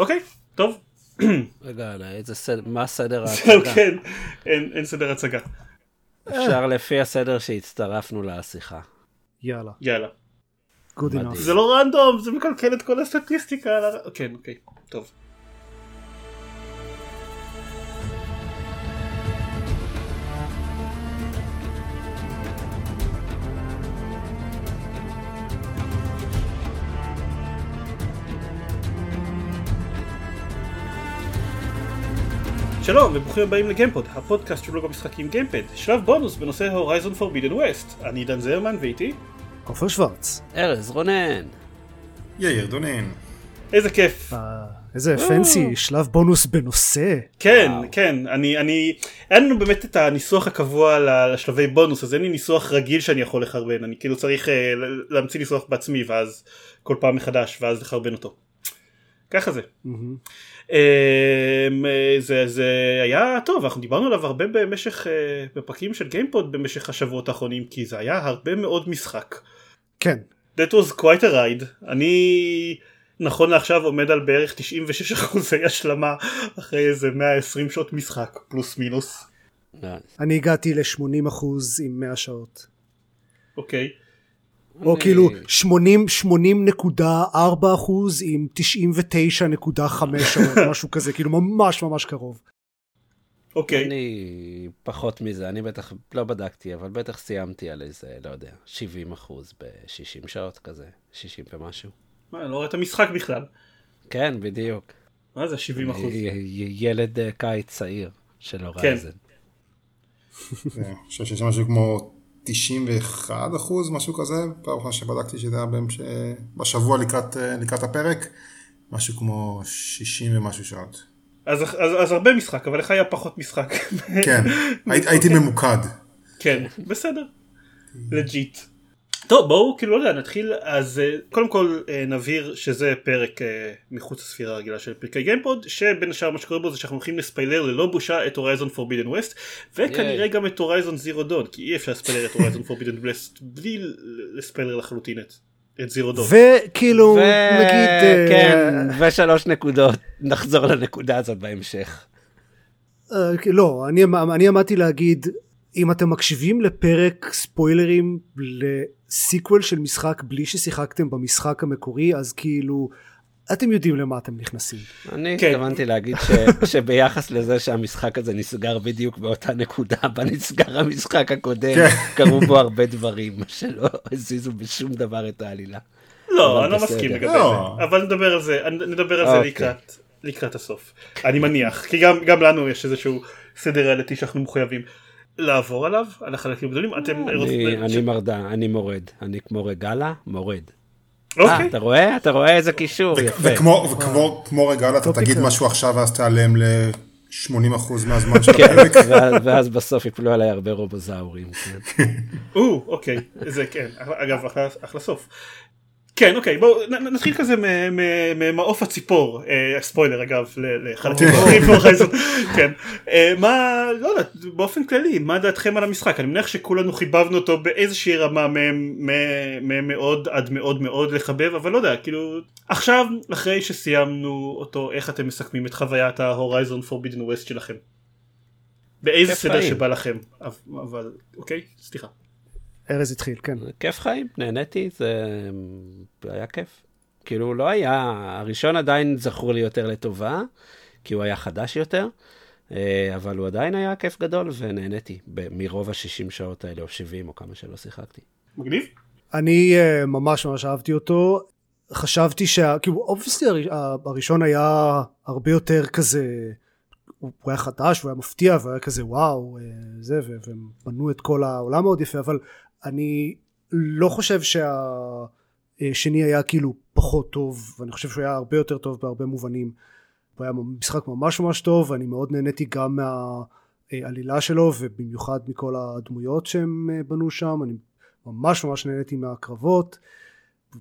אוקיי, טוב. רגע, איזה סדר, מה סדר ההצגה? כן, אין, אין סדר הצגה. אפשר לפי הסדר שהצטרפנו לשיחה. יאללה. יאללה. Good enough. זה לא רנדום, זה מקלקל את כל הסטטיסטיקה. כן, אוקיי, טוב. שלום וברוכים הבאים לגיימפוד, הפודקאסט של בלוג המשחקים גיימפד, שלב בונוס בנושא Horizon Forbidden West. אני עידן זרמן ואיתי, עופר שוורץ. ארז רונן. יאיר דונן. איזה כיף. אה, איזה fancy, שלב בונוס בנושא. כן, וואו. כן, אני, אני, אין לנו באמת את הניסוח הקבוע לשלבי בונוס, אז אין לי ניסוח רגיל שאני יכול לחרבן, אני כאילו צריך אה, להמציא ניסוח בעצמי, ואז כל פעם מחדש, ואז לחרבן אותו. ככה זה. מהמם. אמ, אה, זה, זה היה טוב, אנחנו דיברנו עליו הרבה במשך, אה, בפרקים של גיימפוד במשך השבועות האחרונים, כי זה היה הרבה מאוד משחק. כן. That was quite a ride. אני נכון לעכשיו עומד על בערך 96 אחוזי השלמה אחרי איזה 120 שעות משחק פלוס מינוס. אני הגעתי ל-80 אחוז עם 100 שעות. אוקיי. או אני- כאילו 80 80.4 אחוז עם 99.5 שעות, משהו כזה, כאילו ממש ממש קרוב. אוקיי. אני פחות מזה, אני בטח, לא בדקתי, אבל בטח סיימתי על איזה, לא יודע, 70 אחוז ב-60 שעות כזה, 60 ומשהו. מה, אני לא רואה את המשחק בכלל. כן, בדיוק. מה זה 70 אחוז? ילד אה, קיץ צעיר של כן. הורייזן. זה- אני חושב שיש משהו כמו 91 אחוז, משהו כזה, פעם אחרונה שבדקתי שזה היה בהמש- בשבוע לקראת, אה, לקראת הפרק, משהו כמו 60 ומשהו שעות. אז, אז, אז הרבה משחק, אבל לך היה פחות משחק. כן, הי- הייתי ממוקד. כן, בסדר. legit. טוב בואו כאילו לא יודע נתחיל אז אה, קודם כל אה, נבהיר שזה פרק אה, מחוץ לספירה הרגילה של פרקי גיימפוד שבין השאר מה שקורה בו זה שאנחנו הולכים לספיילר ללא בושה את Horizon Forbidden West וכנראה. גם את הורייזון זירו דון כי אי אפשר לספיילר את הורייזון פורבידן ווסט בלי לספיילר לחלוטין את, את זירו דון. וכאילו, נגיד... כן, ושלוש נקודות, נחזור לנקודה הזאת בהמשך. אה, לא, אני, אני עמדתי להגיד, אם אתם מקשיבים לפרק ספוילרים לסיקוול של משחק בלי ששיחקתם במשחק המקורי, אז כאילו, אתם יודעים למה אתם נכנסים. אני כן. התכוונתי להגיד שביחס לזה שהמשחק הזה נסגר בדיוק באותה נקודה בה נסגר המשחק הקודם, כן. קרו בו הרבה דברים שלא הזיזו בשום דבר את העלילה. לא אני לא. מסכים לגבי לא. זה אבל נדבר על זה נדבר על זה אוקיי. לקראת לקראת הסוף אני מניח כי גם גם לנו יש איזשהו סדר ריאליטי שאנחנו מחויבים לעבור עליו על החלקים הגדולים אתם אני- רוצים- אני מרדה, אני מורד, אני כמו רגלה, מורד. אה, אוקיי אתה רואה? אתה רואה איזה קישור, יפה. וכמו, וכמו כמו רגע, אתה. תגיד משהו עכשיו ואז תיעלם ל-80 אחוז מהזמן של כן, הפרק. ואז- ואז בסוף יפלו עליי הרבה רובוזאורים. כן. או, אוקיי, זה כן, אגב, אחלה סוף. כן, אוקיי, בואו נתחיל כזה ממעוף הציפור, אה, ספוילר אגב, לחלקים בהורייזון, כן. אה, מה, לא יודע, באופן כללי, מה דעתכם על המשחק? אני מניח שכולנו חיבבנו אותו באיזושהי רמה מאוד עד מאוד מאוד לחבב, אבל לא יודע, כאילו, עכשיו, אחרי שסיימנו אותו, איך אתם מסכמים את חוויית ההורייזון פורבידן ווסט שלכם? באיזה סדר. שבא לכם, אבל, אוקיי, סליחה. ארז התחיל, כן. כיף חיים, נהניתי, זה היה כיף. כאילו לא היה, הראשון עדיין זכור לי יותר לטובה, כי הוא היה חדש יותר, אה, אבל הוא עדיין היה כיף גדול ונהניתי ב- מרוב ה-60 שעות האלה, או 70 או כמה שלא שיחקתי. מגניב? אני אה, ממש ממש אהבתי אותו. חשבתי שה... כאילו, אובייסטי הראשון היה הרבה יותר כזה... הוא היה חדש, הוא היה מפתיע, והוא היה כזה וואו, אה, זה, והם בנו את כל העולם מאוד יפה, אבל אני לא חושב שהשני היה כאילו פחות טוב, ואני חושב שהוא היה הרבה יותר טוב בהרבה מובנים. הוא היה משחק ממש ממש טוב, ואני מאוד נהניתי גם מהעלילה שלו, ובמיוחד מכל הדמויות שהם אה, בנו שם, אני ממש ממש נהניתי מהקרבות,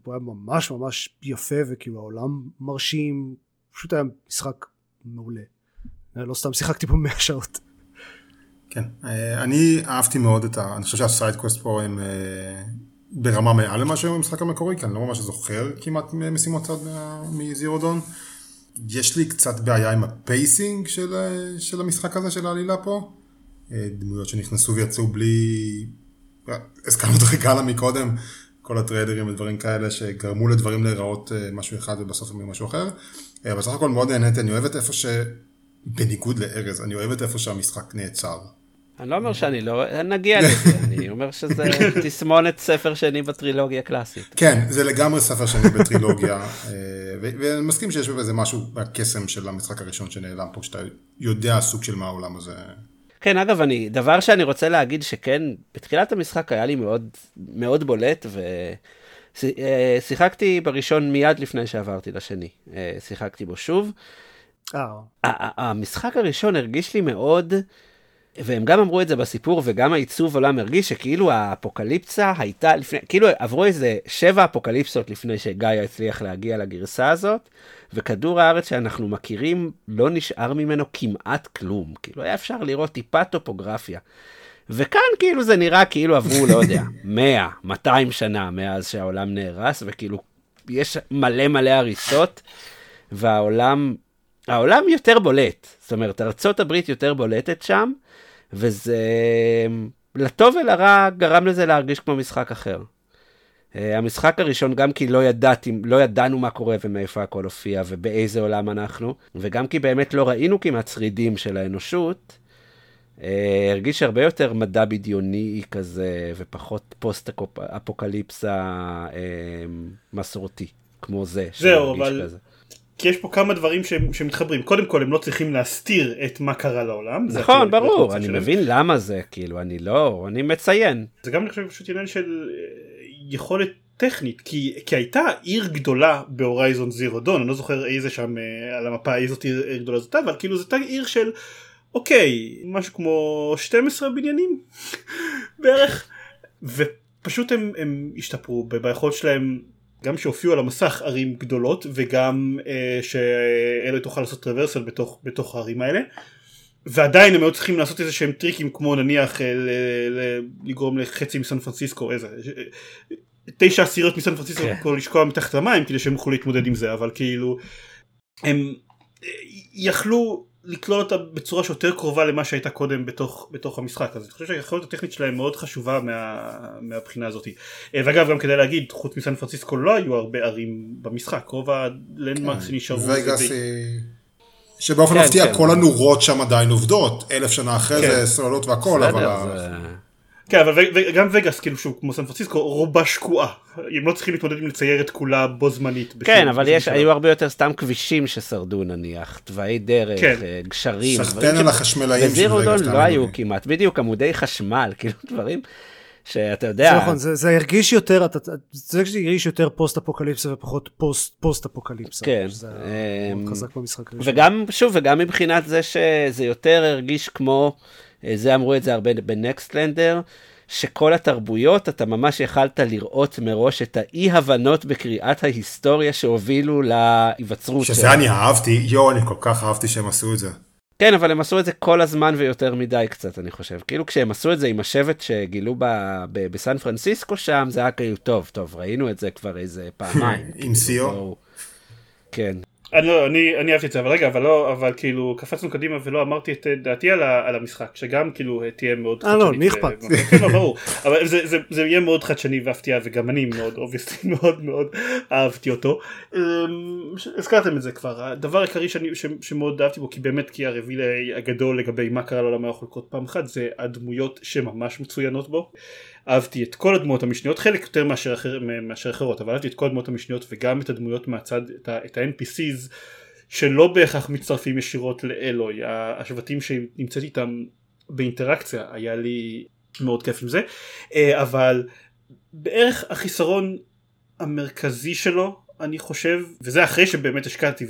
הוא היה ממש ממש יפה, וכאילו העולם מרשים, פשוט היה משחק מעולה. אה, לא סתם שיחקתי פה 100 שעות. כן, אה, אני אהבתי מאוד את ה... אני חושב שה side quests פה הם אה, ברמה מעל למה שהם במשחק המקורי, כי אני לא ממש זוכר כמעט משימות צד מה- מ Zero Dawn. יש לי קצת בעיה עם ה pacing של, של המשחק הזה, של העלילה פה. דמויות שנכנסו ויצאו בלי... הזכרנו את רגלה מקודם, כל הטריידרים ודברים כאלה שגרמו לדברים להיראות משהו אחד ובסוף הם משהו אחר. אבל סך הכל מאוד נהניתי, אני אוהב את איפה ש... בניגוד לארז, אני אוהב את איפה שהמשחק נעצר. אני לא אומר שאני לא, נגיע לזה, אני אומר שזה תסמונת ספר שני בטרילוגיה קלאסית. כן, זה לגמרי ספר שני בטרילוגיה, אה, ואני מסכים שיש בזה משהו בקסם של המשחק הראשון שנעלם פה, שאתה יודע סוג של מה העולם הזה. כן, אגב, אני, דבר שאני רוצה להגיד שכן, בתחילת המשחק היה לי מאוד, מאוד בולט, ושיחקתי אה, בראשון מיד לפני שעברתי לשני, אה, שיחקתי בו שוב. המשחק הראשון הרגיש לי מאוד, והם גם אמרו את זה בסיפור, וגם העיצוב עולם הרגיש שכאילו האפוקליפסה הייתה לפני, כאילו עברו איזה שבע אפוקליפסות לפני שגיא הצליח להגיע לגרסה הזאת, וכדור הארץ שאנחנו מכירים, לא נשאר ממנו כמעט כלום. כאילו היה אפשר לראות טיפה טופוגרפיה. וכאן כאילו זה נראה כאילו עברו, לא יודע, 100, 200 שנה מאז שהעולם נהרס, וכאילו יש מלא מלא הריסות, והעולם, העולם יותר בולט. זאת אומרת, ארה"ב יותר בולטת שם, וזה לטוב ולרע גרם לזה להרגיש כמו משחק אחר. Uh, המשחק הראשון גם כי לא, ידעתי, לא ידענו מה קורה ומאיפה הכל הופיע ובאיזה עולם אנחנו, וגם כי באמת לא ראינו כמעט שרידים של האנושות, uh, הרגיש הרבה יותר מדע בדיוני כזה ופחות פוסט-אפוקליפסה uh, מסורתי, כמו זה. זהו, אבל... כזה. כי יש פה כמה דברים שמתחברים קודם כל הם לא צריכים להסתיר את מה קרה לעולם. נכון ברור אני שלהם. מבין למה זה כאילו אני לא אני מציין. זה גם אני חושב פשוט עניין של אה, יכולת טכנית כי, כי הייתה עיר גדולה בהורייזון זירו דון אני לא זוכר איזה שם אה, על המפה איזו עיר גדולה זאת אבל כאילו זאת עיר של אוקיי משהו כמו 12 בניינים בערך ופשוט הם, הם השתפרו ביכולת שלהם גם שהופיעו על המסך ערים גדולות וגם אה, שאלה תוכל לעשות טרוורסל בתוך, בתוך הערים האלה ועדיין הם היו צריכים לעשות איזה שהם טריקים כמו נניח אה, ל, ל, לגרום לחצי מסן פרנסיסקו איזה תשע עשיריות מסן פרנסיסקו כן. לשקוע מתחת למים כדי שהם יוכלו להתמודד עם זה אבל כאילו הם אה, יכלו לקלול אותה בצורה שיותר קרובה למה שהייתה קודם בתוך, בתוך המשחק אז אני חושב שהיכולת הטכנית שלהם מאוד חשובה מה, מהבחינה הזאת אה, ואגב גם כדאי להגיד חוץ מסן פרנסיסקו לא היו הרבה ערים במשחק רוב הלנדמרקס כן. שנשארו וגאס היא... שבאופן כן, מפתיע כן. כל הנורות שם עדיין עובדות אלף שנה אחרי כן. זה סוללות והכל אבל זה... כן אבל גם וגאס כאילו שהוא כמו סן פרנסיסקו רובה שקועה הם לא צריכים להתמודד עם לצייר את כולה בו זמנית. כן אבל יש היו הרבה יותר סתם כבישים ששרדו נניח תוואי דרך כן. אה, גשרים. סחטיין על החשמלאים של וגאס. לא היו כמעט בדיוק עמודי חשמל כאילו דברים. שאתה יודע. זה נכון, זה, זה הרגיש יותר, אתה, זה הרגיש יותר פוסט אפוקליפסה ופחות פוסט, פוסט אפוקליפסה. כן. זה um, חזק במשחק הראשון. וגם, שוב, וגם מבחינת זה שזה יותר הרגיש כמו זה אמרו את זה הרבה בנקסטלנדר, שכל התרבויות, אתה ממש יכלת לראות מראש את האי-הבנות בקריאת ההיסטוריה שהובילו להיווצרות. שזה אני אהבתי, יואו, אני כל כך אהבתי שהם עשו את זה. כן, אבל הם עשו את זה כל הזמן ויותר מדי קצת, אני חושב. כאילו כשהם עשו את זה עם השבט שגילו ב, ב, בסן פרנסיסקו שם, זה היה כאילו, טוב, טוב, ראינו את זה כבר איזה פעמיים. עם כאילו, סיו? כן. אני, לא, אני, אני אהבתי את זה אבל רגע אבל לא אבל כאילו קפצנו קדימה ולא אמרתי את דעתי על, ה, על המשחק שגם כאילו תהיה מאוד חדשנית. אה לא מי אכפת. כן לא ברור אבל זה, זה, זה יהיה מאוד חדשני והפתיעה וגם אני מאוד אובייסטי מאוד מאוד אהבתי אותו. אמ, הזכרתם את זה כבר הדבר העיקרי שאני, ש, שמאוד אהבתי בו כי באמת כי הרביל הגדול לגבי מה קרה לעולם היכול פעם אחת זה הדמויות שממש מצוינות בו. אהבתי את כל הדמויות המשניות חלק יותר מאשר, אחר, מאשר אחרות אבל אהבתי את כל הדמויות המשניות וגם את הדמויות מהצד את את ה-NPCs שלא בהכרח מצטרפים ישירות לאלוי השבטים שנמצאת איתם באינטראקציה היה לי מאוד כיף עם זה. אה, אבל בערך החיסרון המרכזי שלו אני חושב וזה אחרי שבאמת השקעתי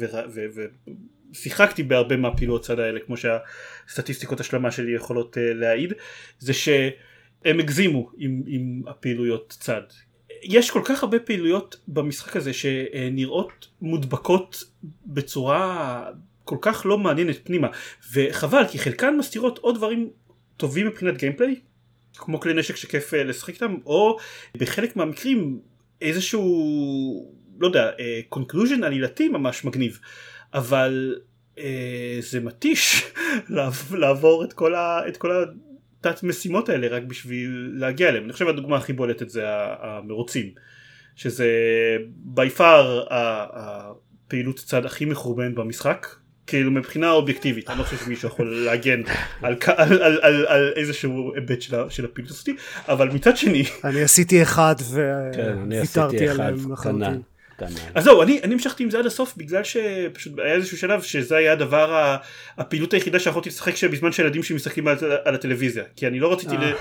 ושיחקתי בהרבה מהפעילות צד האלה כמו שהסטטיסטיקות השלמה שלי יכולות אה, להעיד זה ש... הם הגזימו עם, עם הפעילויות צד. יש כל כך הרבה פעילויות במשחק הזה שנראות מודבקות בצורה כל כך לא מעניינת פנימה וחבל כי חלקן מסתירות עוד דברים טובים מבחינת gameplay כמו כלי נשק שכיף אה, לשחק איתם או בחלק מהמקרים איזשהו לא יודע conclusion אה, עלילתי ממש מגניב אבל אה, זה מתיש לעבור את כל, ה, את כל התת משימות האלה רק בשביל להגיע אליהם. אני חושב הדוגמה הכי בולטת זה המרוצים, שזה בי פאר הפעילות צד הכי מחורבנת במשחק. כאילו מבחינה אובייקטיבית, אני לא חושב שמישהו יכול להגן על, על, על, על, על איזשהו היבט של, של הפעילות הזאת, אבל מצד שני... אני עשיתי אחד כן, וויתרתי עליהם לחלוטין. אז זהו, אני, אני המשכתי עם זה עד הסוף בגלל שפשוט היה איזשהו שלב שזה היה הדבר, הפעילות היחידה שיכולתי לשחק בזמן שהילדים שלי משחקים על, על הטלוויזיה, כי אני לא רציתי אה.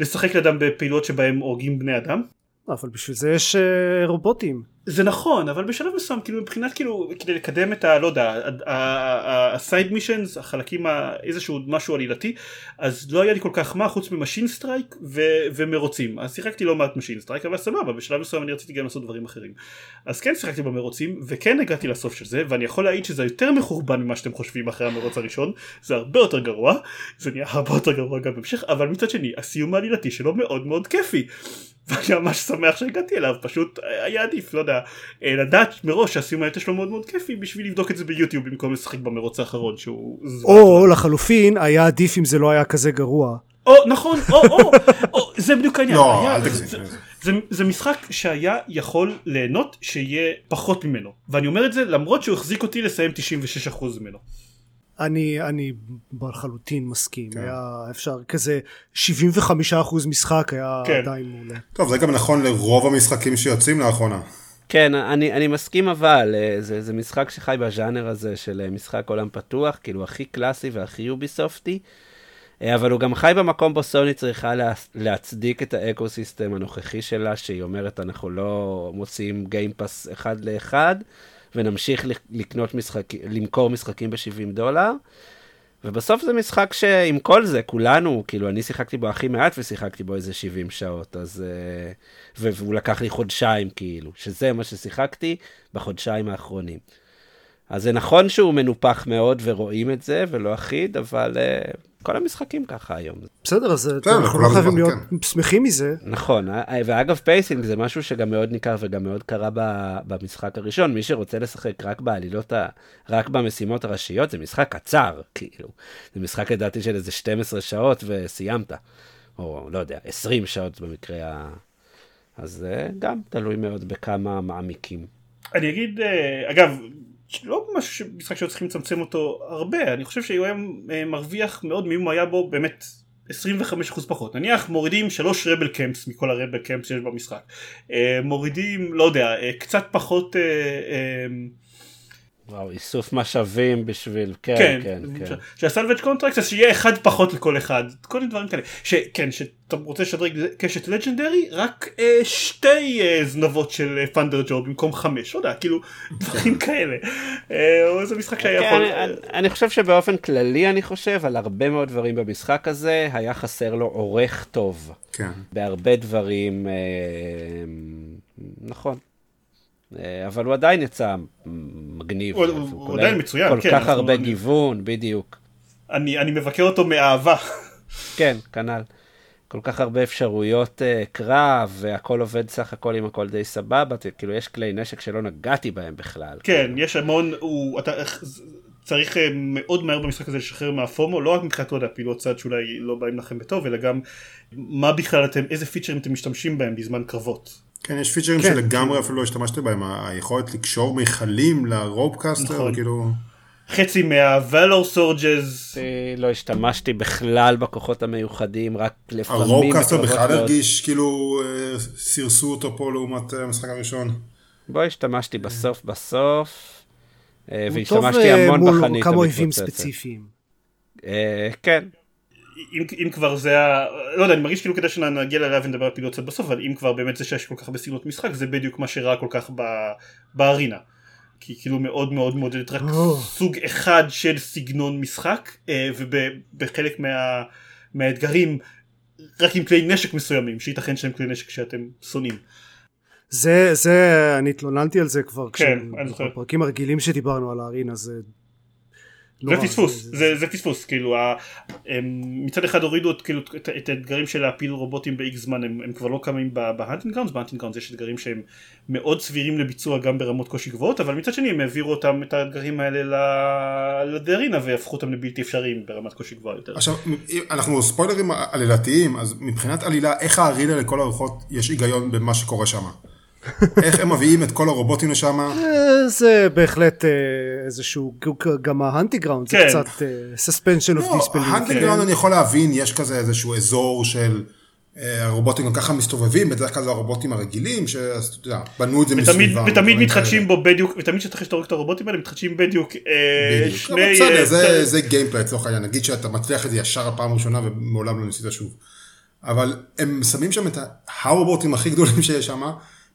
לשחק לידם בפעילות שבהם הורגים בני אדם. אבל בשביל זה יש אה, רובוטים. זה נכון אבל בשלב מסוים כאילו מבחינת כאילו כדי לקדם את הלא יודע ה side missions החלקים איזשהו משהו עלילתי אז לא היה לי כל כך מה חוץ מ Machine Strike ומרוצים. אז שיחקתי לא מעט Machine Strike אבל סבבה בשלב מסוים אני רציתי גם לעשות דברים אחרים. אז כן שיחקתי במרוצים וכן הגעתי לסוף של זה ואני יכול להעיד שזה יותר מחורבן ממה שאתם חושבים אחרי המרוץ הראשון זה הרבה יותר גרוע זה נהיה הרבה יותר גרוע גם בהמשך אבל מצד שני הסיום העלילתי שלו מאוד מאוד כיפי ואני ממש שמח שהגעתי אליו פשוט היה עדיף לא יודע אה, לדעת מראש שהסיום העלילתי שלו מאוד מאוד כיפי בשביל לבדוק את זה ביוטיוב במקום לשחק במרוץ האחרון שהוא או לחלופין היה עדיף אם זה לא היה כזה גרוע. או נכון או או, או זה בדיוק העניין לא, אל תגזים. זה, זה, זה משחק שהיה יכול ליהנות שיהיה פחות ממנו ואני אומר את זה למרות שהוא החזיק אותי לסיים 96% ממנו. אני, אני לחלוטין מסכים, כן. היה אפשר כזה 75% משחק היה כן. עדיין מעולה. טוב, זה גם נכון לרוב המשחקים שיוצאים לאחרונה. כן, אני, אני מסכים אבל, אה, זה, זה משחק שחי בז'אנר הזה של אה, משחק עולם פתוח, כאילו הכי קלאסי והכי יוביסופטי, אה, אבל הוא גם חי במקום בו סוני צריכה לה, להצדיק את ה eco system הנוכחי שלה, שהיא אומרת אנחנו לא מוציאים Game Pass אחד לאחד, ונמשיך לקנות משחק, למכור משחקים ב-70 דולר. ובסוף זה משחק שעם כל זה, כולנו, כאילו, אני שיחקתי בו הכי מעט ושיחקתי בו איזה 70 שעות, אז... אה, והוא לקח לי חודשיים, כאילו, שזה מה ששיחקתי בחודשיים האחרונים. אז זה נכון שהוא מנופח מאוד ורואים את זה, ולא אחיד, אבל uh, כל המשחקים ככה היום. בסדר, אז אנחנו לא חייבים להיות כן. שמחים מזה. נכון, אה, ואגב pacing זה משהו שגם מאוד ניכר וגם מאוד קרה במשחק הראשון. מי שרוצה לשחק רק בעלילות, ה... רק במשימות הראשיות, זה משחק קצר, כאילו. זה משחק לדעתי של איזה 12 שעות וסיימת. או לא יודע, 20 שעות במקרה ה... אז זה גם תלוי מאוד בכמה מעמיקים. אני אגיד, אגב, לא ממש משחק שהיו צריכים לצמצם אותו הרבה, אני חושב שהוא היה אה, מרוויח מאוד מאם הוא היה בו באמת 25% פחות, נניח מורידים שלוש רבל קמפס מכל הרבל קמפס שיש במשחק, אה, מורידים, לא יודע, אה, קצת פחות וואו, איסוף משאבים בשביל, כן, כן, כן. כן. שה salvage contracts שיהיה אחד פחות לכל אחד, כל מיני דברים כאלה. שכן, שאתה רוצה לשדרג קשת legendary, רק אה, שתי אה, זנבות של אה, Thunderjaw במקום חמש, לא יודע, כאילו, דברים כאלה. אה, זה משחק שהיה כן, יכול... אני, אני חושב שבאופן כללי, אני חושב, על הרבה מאוד דברים במשחק הזה, היה חסר לו עורך טוב. כן. בהרבה דברים, אה, נכון. אה, אבל הוא עדיין יצא מגניב. הוא, הוא עדיין מצוין, כל כן. כל כך הרבה אני... גיוון, בדיוק. אני, אני מבקר אותו מאהבה. כן, כנ"ל. כל כך הרבה אפשרויות uh, קרב, והכל עובד סך הכל עם הכל די סבבה, כאילו יש כלי נשק שלא נגעתי בהם בכלל. כן, יש המון, הוא, אתה צריך uh, מאוד מהר במשחק הזה לשחרר מהפומו, לא רק מבחינת, לא יודע, פעילות צד שאולי לא באים לכם בטוב, אלא גם מה בכלל אתם, איזה פיצ'רים אתם משתמשים בהם בזמן קרבות. כן, יש פיצ'רים כן, שלגמרי אפילו לא השתמשתי בהם, היכולת לקשור מכלים ל ropecaster, נכון. כאילו... חצי מה valor surges. לא השתמשתי בכלל בכוחות המיוחדים, רק לפעמים... ה ropecaster בכלל הרגיש כאילו אה, סירסו אותו פה לעומת אה, המשחק הראשון. בו השתמשתי בסוף בסוף, אה, והשתמשתי המון בחנית המתפוצצת. מול כמה אויבים ספציפיים. כן, אם, אם כבר זה ה... לא יודע, אני מרגיש כאילו כדי שנגיע ללאה ונדבר על פעילות קצת בסוף, אבל אם כבר באמת זה שיש כל כך הרבה סגנונות משחק, זה בדיוק מה שראה כל כך ב... בארינה. כי כאילו מאוד מאוד מעודדת רק. סוג אחד של סגנון משחק, אה, ובחלק מה... מהאתגרים רק עם כלי נשק מסוימים, שייתכן שהם כלי נשק שאתם שונאים. זה, זה, אני התלוננתי על זה כבר, כן, אני זוכר. בפרקים הרגילים שדיברנו על הארינה, זה. זה פספוס, זה, זה פספוס, כאילו ה- הם מצד אחד הורידו את, כאילו, את, את האתגרים של להפיל רובוטים ב-X זמן, הם, הם כבר לא קמים ב hunting grounds, ב hunting grounds יש אתגרים שהם מאוד סבירים לביצוע גם ברמות קושי גבוהות, אבל מצד שני הם העבירו אותם, את האתגרים האלה ל arena והפכו אותם לבלתי אפשריים ברמת קושי גבוהה יותר. עכשיו, אנחנו spoilers עלילתיים, אז מבחינת עלילה, איך ה arena לכל הרוחות יש היגיון במה שקורה שם? איך הם מביאים את כל הרובוטים לשם? אה, זה בהחלט אה, איזשהו, גם ההנטי-גראונד זה כן. קצת suspension of לא, disbelief. הנטינגראונד אני יכול להבין, יש כזה איזשהו אזור של אה, הרובוטים גם ככה מסתובבים, בדרך כלל זה הרובוטים הרגילים, שאתה יודע, בנו את זה ותמיד, מסביבם. ותמיד מתחדשים. בו בדיוק, ותמיד כשאתה הורג את הרובוטים האלה מתחדשים בדיוק אה. שני... בסדר, אה, זה- זה גיימפליי לצורך העניין, נגיד שאתה מצליח את זה ישר הפעם הראשונה ומעולם לא ניסית שוב. אבל הם שמים שם את הרובוטים הכי גדולים שיש שם,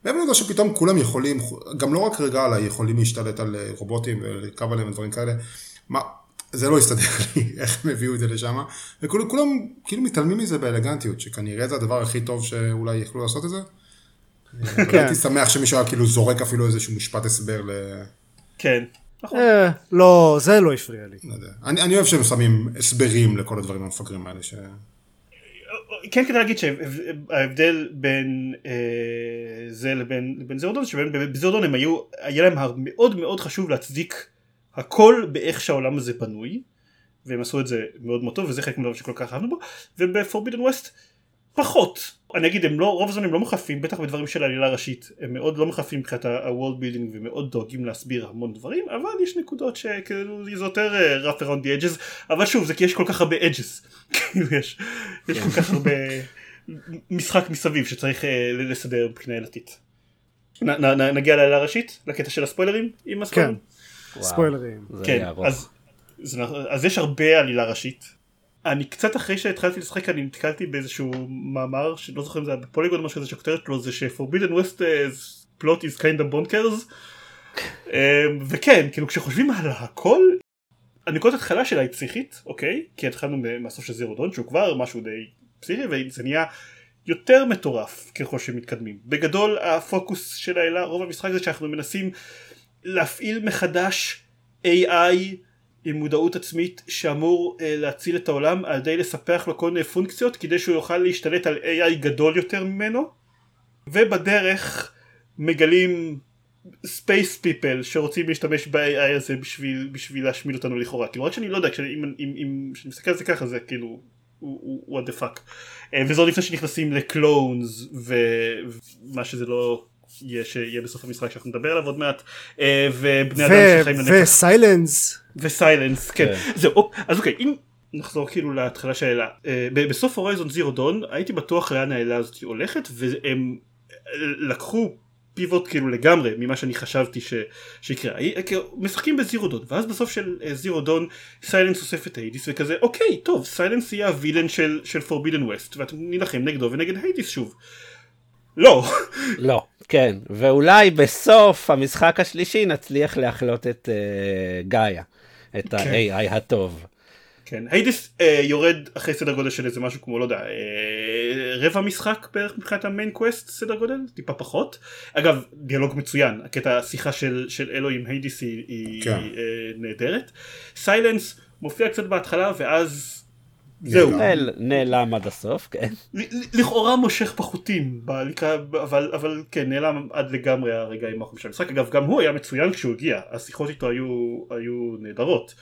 מעבר לזה שפתאום כולם יכולים, גם לא רק רגאלה, יכולים להשתלט על אה, רובוטים ולרכב עליהם ודברים כאלה. מה, זה לא הסתדר לי, איך הם הביאו את זה לשם, וכולם כולם כאילו מתעלמים מזה באלגנטיות, שכנראה זה הדבר הכי טוב שאולי יכלו לעשות את זה. כן. הייתי שמח שמישהו היה כאילו זורק אפילו איזשהו משפט הסבר ל... כן. אה, לא, זה לא הפריע לי. לא אני אוהב שהם שמים הסברים לכל הדברים המפגרים האלה. כן כדי להגיד שההבדל בין אה, זה לבין, לבין זרדון שבזרדון הם היו היה להם מאוד מאוד חשוב להצדיק הכל באיך שהעולם הזה בנוי והם עשו את זה מאוד מאוד טוב וזה חלק מהדבר שכל כך אהבנו בו ובפורבידן ווסט פחות. אני אגיד הם לא רוב הזמן הם לא מחפים בטח בדברים של עלילה ראשית הם מאוד לא מחפים מבחינת ה-world building ומאוד דואגים להסביר המון דברים אבל יש נקודות שכאילו זה יותר אה, rough around the edges אבל שוב זה כי יש כל כך הרבה edges. כאילו יש, יש כל כך הרבה משחק מסביב שצריך אה, לסדר מבחינה עילתית. נ, נ, נ, נגיע לעלילה ראשית לקטע של הספוילרים עם הספוילרים. כן, ספוילרים. כן. אז, נכון, אז יש הרבה עלילה ראשית. אני קצת אחרי שהתחלתי לשחק אני נתקלתי באיזשהו מאמר שלא זוכר אם זה היה בפוליגון או משהו כזה שהכותרת שלו זה ש-Forbidden West plot is kind of bonkers. אה, וכן כאילו כשחושבים על הכל הנקודת התחלה שלה היא פסיכית אוקיי? כי התחלנו מהסוף של זירו דון שהוא כבר משהו די פסיכי וזה נהיה יותר מטורף ככל שמתקדמים. בגדול הפוקוס של העילה רוב המשחק זה שאנחנו מנסים להפעיל מחדש AI עם מודעות עצמית שאמור אה, להציל את העולם על ידי לספח לו כל מיני פונקציות כדי שהוא יוכל להשתלט על AI גדול יותר ממנו. ובדרך מגלים space people שרוצים להשתמש ב-AI הזה בשביל, בשביל להשמיד אותנו לכאורה. כאילו רק שאני לא יודע כשאני אם, אם, אם, כשאני מסתכל על זה ככה זה כאילו הוא- what the fuck. אה, וזה עוד לפני שנכנסים ל clones ומה שזה לא יהיה שיהיה בסוף המשחק שאנחנו נדבר עליו עוד מעט. אה, ובני אדם שחיים לנצח. וסיילנס. וסיילנס כן. זהו אז אוקיי אם נחזור כאילו להתחלה של העלילה אה, ב- בסוף Horizon Zero Dawn הייתי בטוח לאן העלילה הזאת הולכת והם לקחו pivot כאילו לגמרי ממה שאני חשבתי ש... שיקרה. הי- כאילו, משחקים ב Zero Dawn ואז בסוף של אה, Zero Dawn סיילנס אוסף את היידיס וכזה אוקיי טוב סיילנס יהיה ה villain של של Forbidden West ואתה תילחם נגדו ונגד היידיס שוב. לא. לא, כן, ואולי בסוף המשחק השלישי נצליח להחיות את אה, גאיה, את ה-AI הטוב. כן, היידיס אה, יורד אחרי סדר גודל של איזה משהו כמו לא יודע אה, רבע משחק בערך מבחינת ה main quest סדר גודל טיפה פחות אגב דיאלוג מצוין הקטע השיחה של, של אלוי עם היידיס היא, היא כן. אה, נהדרת סיילנס מופיע קצת בהתחלה ואז זהו נעלם. נעל- נעלם עד הסוף, כן. לכאורה מושך בחוטים אבל אבל כן נעלם עד לגמרי הרגעים האחרונים של המשחק אגב גם הוא היה מצוין כשהוא הגיע השיחות איתו היו היו נהדרות.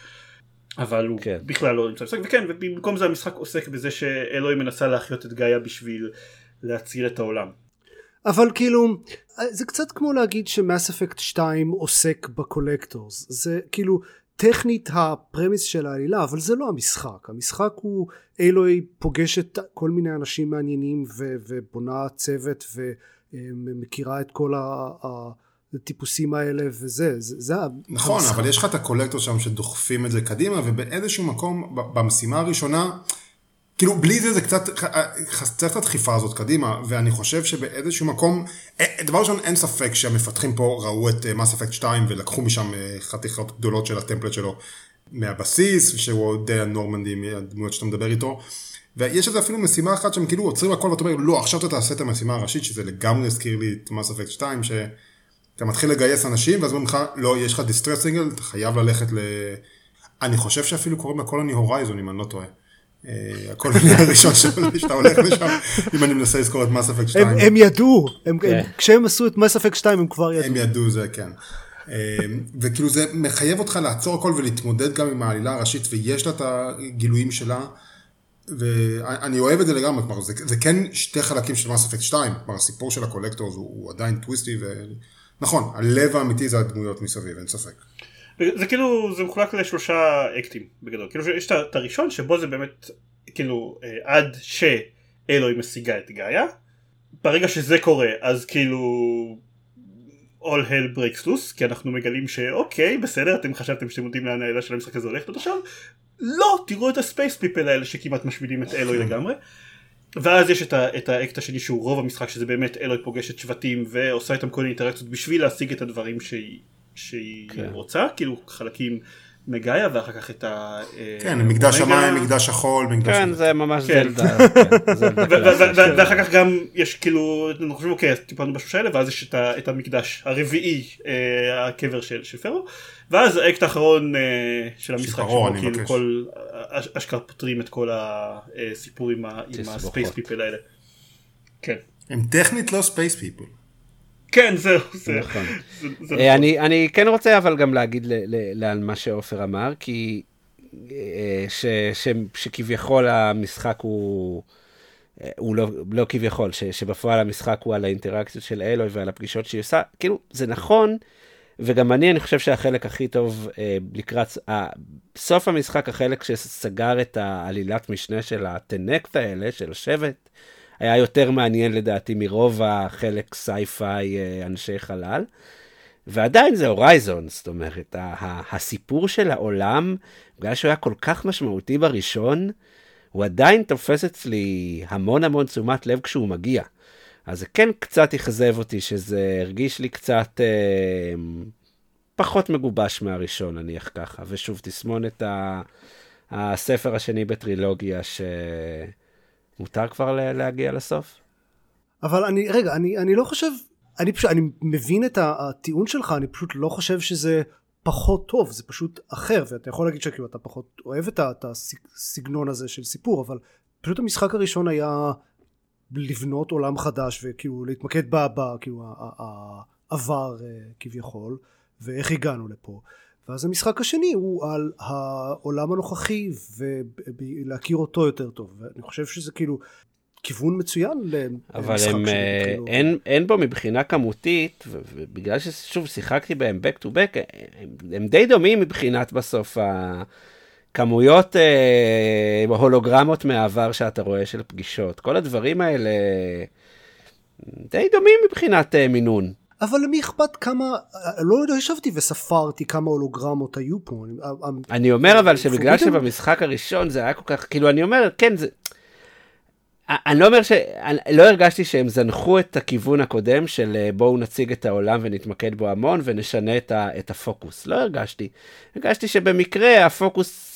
אבל הוא כן. בכלל לא נמצא במשחק וכן ובמקום זה המשחק עוסק בזה שאלוי מנסה להחיות את גאיה בשביל להציל את העולם. אבל כאילו זה קצת כמו להגיד ש Mass Effect 2 עוסק ב Collectors זה כאילו טכנית ה premise של העלילה אבל זה לא המשחק המשחק הוא אלוי פוגשת כל מיני אנשים מעניינים ו- ובונה צוות ומכירה את כל ה- ה- הטיפוסים האלה וזה זה, זה נכון, המשחק. אבל יש לך את ה Collectors שם שדוחפים את זה קדימה, ובאיזשהו מקום, במשימה הראשונה, כאילו בלי זה זה קצת, ח- צריך את הדחיפה הזאת קדימה, ואני חושב שבאיזשהו מקום, אה, דבר ראשון אין ספק שהמפתחים פה ראו את מס אפקט 2 ולקחו משם אה, חתיכות גדולות של הטמפלט שלו מהבסיס, שהוא די הנורמנדי מהדמויות שאתה מדבר איתו. ויש איזה אפילו משימה אחת שהם כאילו עוצרים הכל ואתה אומר לא עכשיו אתה תעשה את המשימה הראשית שזה לגמרי הזכיר לי את מס אפקט 2 שאתה מתחיל לגייס אנשים ואז אומרים לך לא יש לך דיסטרס סיגנל אתה חייב ללכת ל... אני חושב שאפילו קוראים לה colony Horizon אם אני לא טועה. אה, ה colony הראשון שאתה הולך לשם, אם אני מנסה לזכור את Mass Effect 2. הם, ידעו, כן. הם, כשהם עשו את Mass Effect 2 הם כבר ידעו. הם ידעו זה, כן. אה, וכאילו זה מחייב אותך לעצור הכל ולהתמודד גם עם העלילה הראשית, ויש לה את הגילויים שלה, ואני אוהב את זה לגמרי, כלומר, זה, זה כן שתי חלקים של Mass Effect 2, כלומר, הסיפור של ה Collectors הוא, הוא עדיין twisty, ו... נכון, הלב האמיתי זה הדמויות מסביב, אין ספק. זה כאילו זה מחולק לשלושה אקטים בגדול. כאילו יש את הראשון שבו זה באמת כאילו אה, עד שאלוהי משיגה את גאיה. ברגע שזה קורה אז כאילו all hell breaks loose כי אנחנו מגלים שאוקיי בסדר אתם חשבתם שאתם יודעים לאן העילה של המשחק הזה הולכת עד עכשיו. לא תראו את הספייס פיפל האלה שכמעט משמידים את אלוהי לגמרי ואז יש את, ה, את האקט השני שהוא רוב המשחק שזה באמת אלוהי פוגשת שבטים ועושה איתם כל מיני אינטראקציות בשביל להשיג את הדברים שהיא, שהיא כן. רוצה כאילו חלקים מגאיה ואחר כך את ה... אה, כן, מקדש. המים, מקדש החול, מקדש... כן, זה ממש כן. זלדה. כן, ואחר כך גם יש כאילו, אנחנו חושבים אוקיי, אז טיפלנו בשלושה האלה, ואז יש את המקדש הרביעי, אה, הקבר של פרו, ואז האקט האחרון אה, של המשחק, שבו כאילו. כל, אש- אשכרה פותרים את כל הסיפור עם. הספייס פיפל האלה. כן. הם טכנית לא space people. כן, זהו, זה נכון. זה- זה אה, נכון. אני, אני כן רוצה אבל גם להגיד על מה שעופר אמר, כי אה, ש, ש, שכביכול המשחק הוא, אה, הוא לא, לא כביכול, ש, שבפועל המשחק הוא על האינטראקציות של אלוי ועל הפגישות שהיא עושה, כאילו זה נכון, וגם אני, אני חושב שהחלק הכי טוב אה, לקראת, אה, סוף המשחק, החלק שסגר את העלילת משנה של הטנאקת' האלה, של השבט, היה יותר מעניין לדעתי מרוב החלק sci-fi אה, אנשי חלל. ועדיין זה Horizon, זאת אומרת, הסיפור של העולם, בגלל שהוא היה כל כך משמעותי בראשון, הוא עדיין תופס אצלי המון המון תשומת לב כשהוא מגיע. אז זה כן קצת אכזב אותי, שזה הרגיש לי קצת אה, פחות מגובש מהראשון, נניח ככה. ושוב, תסמונת ה- הספר השני בטרילוגיה, שמותר כבר לה- להגיע לסוף. אבל אני, רגע, אני, אני לא חושב, אני פשוט, אני מבין את הטיעון שלך, אני פשוט לא חושב שזה פחות טוב, זה פשוט אחר, ואתה יכול להגיד שכאילו אתה פחות אוהב את הסגנון הזה של סיפור, אבל פשוט המשחק הראשון היה לבנות עולם חדש, וכאילו להתמקד ב... ב כאילו, העבר אה, כביכול, ואיך הגענו לפה. ואז המשחק השני הוא על העולם הנוכחי ולהכיר אותו יותר טוב ואני חושב שזה כאילו כיוון מצוין אבל למשחק הם, שהם אה, התחילו. אין, אין בו מבחינה כמותית, ובגלל ששוב שיחקתי בהם back to back, הם, הם די דומים מבחינת בסוף הכמויות אה, הולוגרמות מהעבר שאתה רואה של פגישות. כל הדברים האלה די דומים מבחינת אה, מינון. אבל למי אכפת כמה לא, לא ישבתי וספרתי כמה הולוגרמות היו פה. אני- ה- אני אומר אבל שבגלל Forbidden? שבמשחק הראשון זה היה כל כך, כאילו אני אומר, כן, זה... אני לא אומר ש... אני לא הרגשתי שהם זנחו את הכיוון הקודם של אה, בואו נציג את העולם ונתמקד בו המון ונשנה את, ה... את הפוקוס. לא הרגשתי. הרגשתי שבמקרה הפוקוס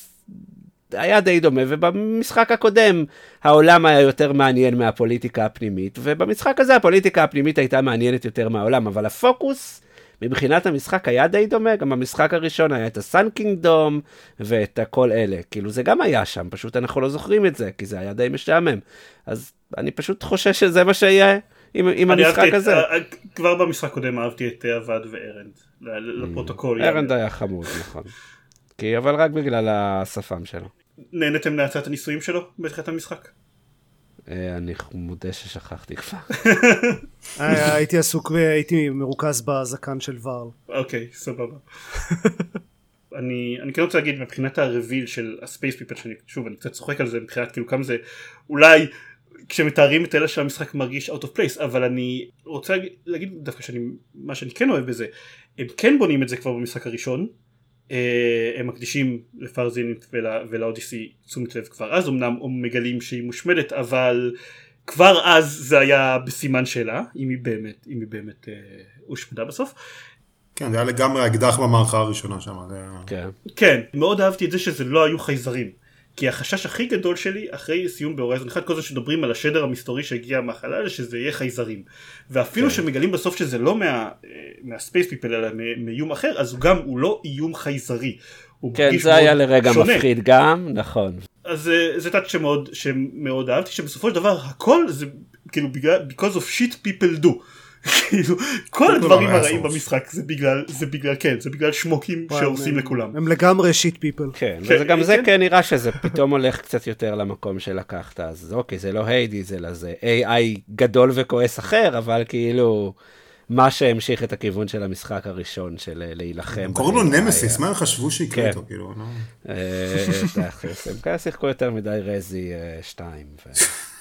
היה די דומה, ובמשחק הקודם העולם היה יותר מעניין מהפוליטיקה הפנימית, ובמשחק הזה הפוליטיקה הפנימית הייתה מעניינת יותר מהעולם, אבל הפוקוס מבחינת המשחק היה די דומה, גם במשחק הראשון היה את הסאן קינגדום ואת הכל אלה, כאילו זה גם היה שם, פשוט אנחנו לא זוכרים את זה, כי זה היה די משעמם. אז אני פשוט חושש שזה מה שיהיה עם, עם המשחק אהבתי את- הזה. אה, אה, כבר במשחק קודם אהבתי את אה, עבד וארנד ל- לפרוטוקול. ארנד היה חמוד, נכון. כי, אבל רק בגלל השפם שלו. נהנתם להצעת הניסויים שלו בתחילת המשחק? אה, אני מודה ששכחתי כבר. אה, הייתי עסוק והייתי מרוכז בזקן של ורל. אוקיי, סבבה. אני, אני כן רוצה להגיד מבחינת הרביל של הספייס פיפל שאני שוב אני קצת צוחק על זה מבחינת כאילו כמה זה אולי כשמתארים את אלה שהמשחק מרגיש out of place אבל אני רוצה להגיד, להגיד דווקא שאני מה שאני כן אוהב בזה הם כן בונים את זה כבר במשחק הראשון הם מקדישים לפרזינית ול, ולאודיסי תשומת לב כבר אז אמנם הם מגלים שהיא מושמדת אבל כבר אז זה היה בסימן שאלה אם היא באמת אם היא באמת אה, הושמדה בסוף כן, זה היה לגמרי האקדח במערכה הראשונה שם. זה היה- כן. כן, מאוד אהבתי את זה שזה לא היו חייזרים. כי החשש הכי גדול שלי אחרי סיום בהורייזון 1 כל זה שדברים על השדר המסתורי שהגיע מהחלל שזה יהיה חייזרים. ואפילו כן. שמגלים בסוף שזה לא מה, אה, מה space people אלא מאיום אחר אז הוא גם הוא לא איום חייזרי. כן, זה היה לרגע שונה. מפחיד גם, נכון. אז זה- זה touch שמאוד, שמאוד אהבתי, שבסופו של דבר הכל זה כאילו בגלל, because of shit people do. כאילו, כל הדברים לא הרעים. במשחק זה בגלל, זה בגלל, כן, זה בגלל שמוקים שהורסים לכולם. הם לגמרי shit people. כן, כן, וגם זה כן. כן נראה שזה פתאום הולך קצת יותר למקום שלקחת, אז אוקיי, זה לא Hades, אלא זה AI גדול וכועס אחר, אבל כאילו, מה שהמשיך את הכיוון של המשחק הראשון, של אה, להילחם. קוראים לו. נמסיס, מה הם חשבו שיקרה כן. איתו, כאילו, לא? אה, הם כאלה שיחקו יותר מדי רזי 2,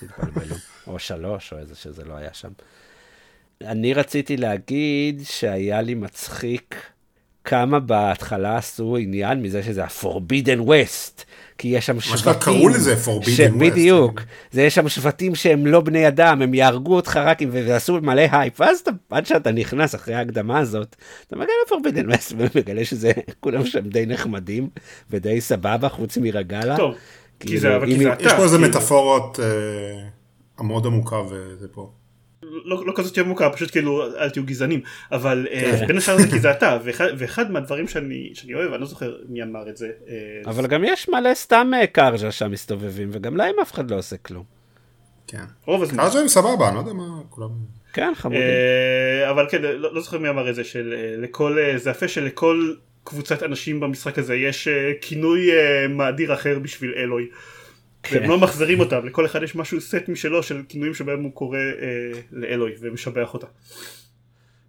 והתבלבלו, או 3, או איזה שזה לא היה שם. אני רציתי להגיד שהיה לי מצחיק כמה בהתחלה עשו עניין מזה שזה ה-Forbidden West, כי יש שם שבטים. שנקרא, קראו לזה Forbidden ש... West. בדיוק. זה יש שם שבטים שהם לא בני אדם, הם יהרגו אותך רק אם... ועשו מלא הייפ, ואז אתה, עד שאתה נכנס אחרי ההקדמה הזאת, אתה מגיע ל-Forbidden West ומגלה שזה, כולם שם די נחמדים ודי סבבה, חוץ מרגלה. טוב, כי כאילו, זה, אבל כי זה יש אתה, פה איזה כאילו, מטאפורות אה, מאוד עמוקה וזה פה. לא, לא כזאת עמוקה, פשוט כאילו אל תהיו גזענים, אבל כן. אה, בין השאר זה כי זה אתה, ואחד, ואחד מהדברים שאני, שאני אוהב, אני לא זוכר מי אמר את זה, אה, אבל גם יש מלא סתם אה, קרג'ה שם מסתובבים, וגם להם אף אחד לא עושה כלום. כן. רוב הזמן. קראז'ה הם סבבה, אני לא יודע מה, כולם... כן, חמודים. אבל כן, לא, לא זוכר מי אמר את זה, של אה, לכל, אה, זה יפה שלכל קבוצת אנשים במשחק הזה יש אה, כינוי אה, מאדיר אחר בשביל אלוי. כן. והם לא מחזירים אותם, לכל אחד יש משהו סט משלו של כינויים שבהם הוא קורא אה, לאלוי ומשבח אותה.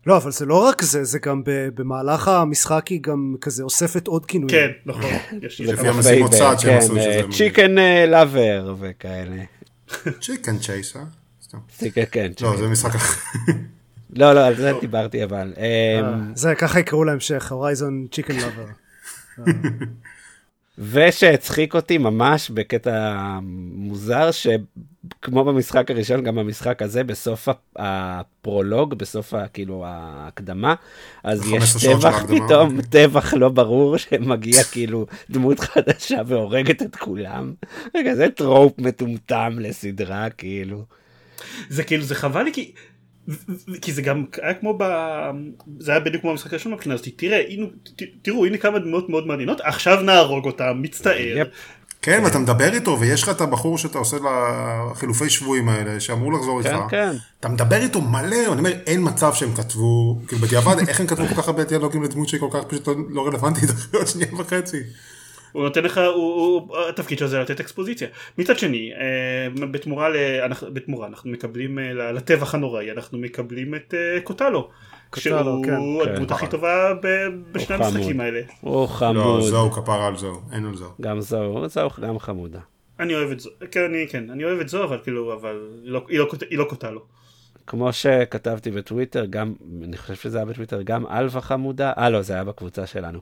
לא, אבל זה לא רק זה, זה גם ב- במהלך המשחק היא גם כזה אוספת עוד כינויים. כן, נכון. יש לפי המשימות צד שהם עשו כן, שזה... chicken lover וכאלה. chicken chase, אה? סתם. chicken, כן. לא, chicken. זה משחק אחר. לא, לא, על זה דיברתי אבל. אה, אמ, זה ככה יקראו להמשך, Horizon chicken lover. ושהצחיק אותי ממש בקטע מוזר, שכמו במשחק הראשון, גם במשחק הזה, בסוף הפ- הפרולוג, בסוף כאילו ההקדמה, אז 15 יש טבח. פתאום, טבח לא ברור, שמגיע כאילו דמות חדשה והורגת את כולם. רגע, זה טרופ מטומטם לסדרה, כאילו. זה כאילו זה חבל לי כי כי זה גם היה כמו ב... זה היה בדיוק כמו המשחק הראשון מבחינה הזאת תראה הנה, ת- תראו הנה כמה דמות מאוד מעניינות עכשיו נהרוג אותם מצטער. כן, ואתה מדבר איתו, ויש לך את הבחור שאתה עושה לחילופי שבויים האלה, שאמור לחזור כן, איתך. כן. אתה מדבר איתו מלא, אני אומר, אין מצב שהם כתבו, כאילו בדיעבד, איך הם כתבו כל כך הרבה דיאלוגים לדמות שהיא כל כך פשוט לא- לא רלוונטית אחרי עוד שנייה וחצי. הוא נותן לך הוא, הוא, התפקיד שלו זה לתת אקספוזיציה מצד שני אה, בתמורה ל, אנחנו, בתמורה אנחנו מקבלים אה, לטבח הנוראי אנחנו מקבלים את אה, קוטלו. שהוא כן. הדמות כן. הכי טובה ב- בשני המשחקים. האלה. הוא לא, חמוד. זהו, כפרה על זהו, אין על זהו. גם זו, זו גם חמודה. אני אוהב את זו, כן אני, כן, אני אוהב את זו אבל כאילו אבל לא, היא לא, היא לא קוטלו. כמו שכתבתי בטוויטר, גם, אני חושב שזה היה בטוויטר, גם אלווה חמודה, אה לא, זה היה בקבוצה שלנו.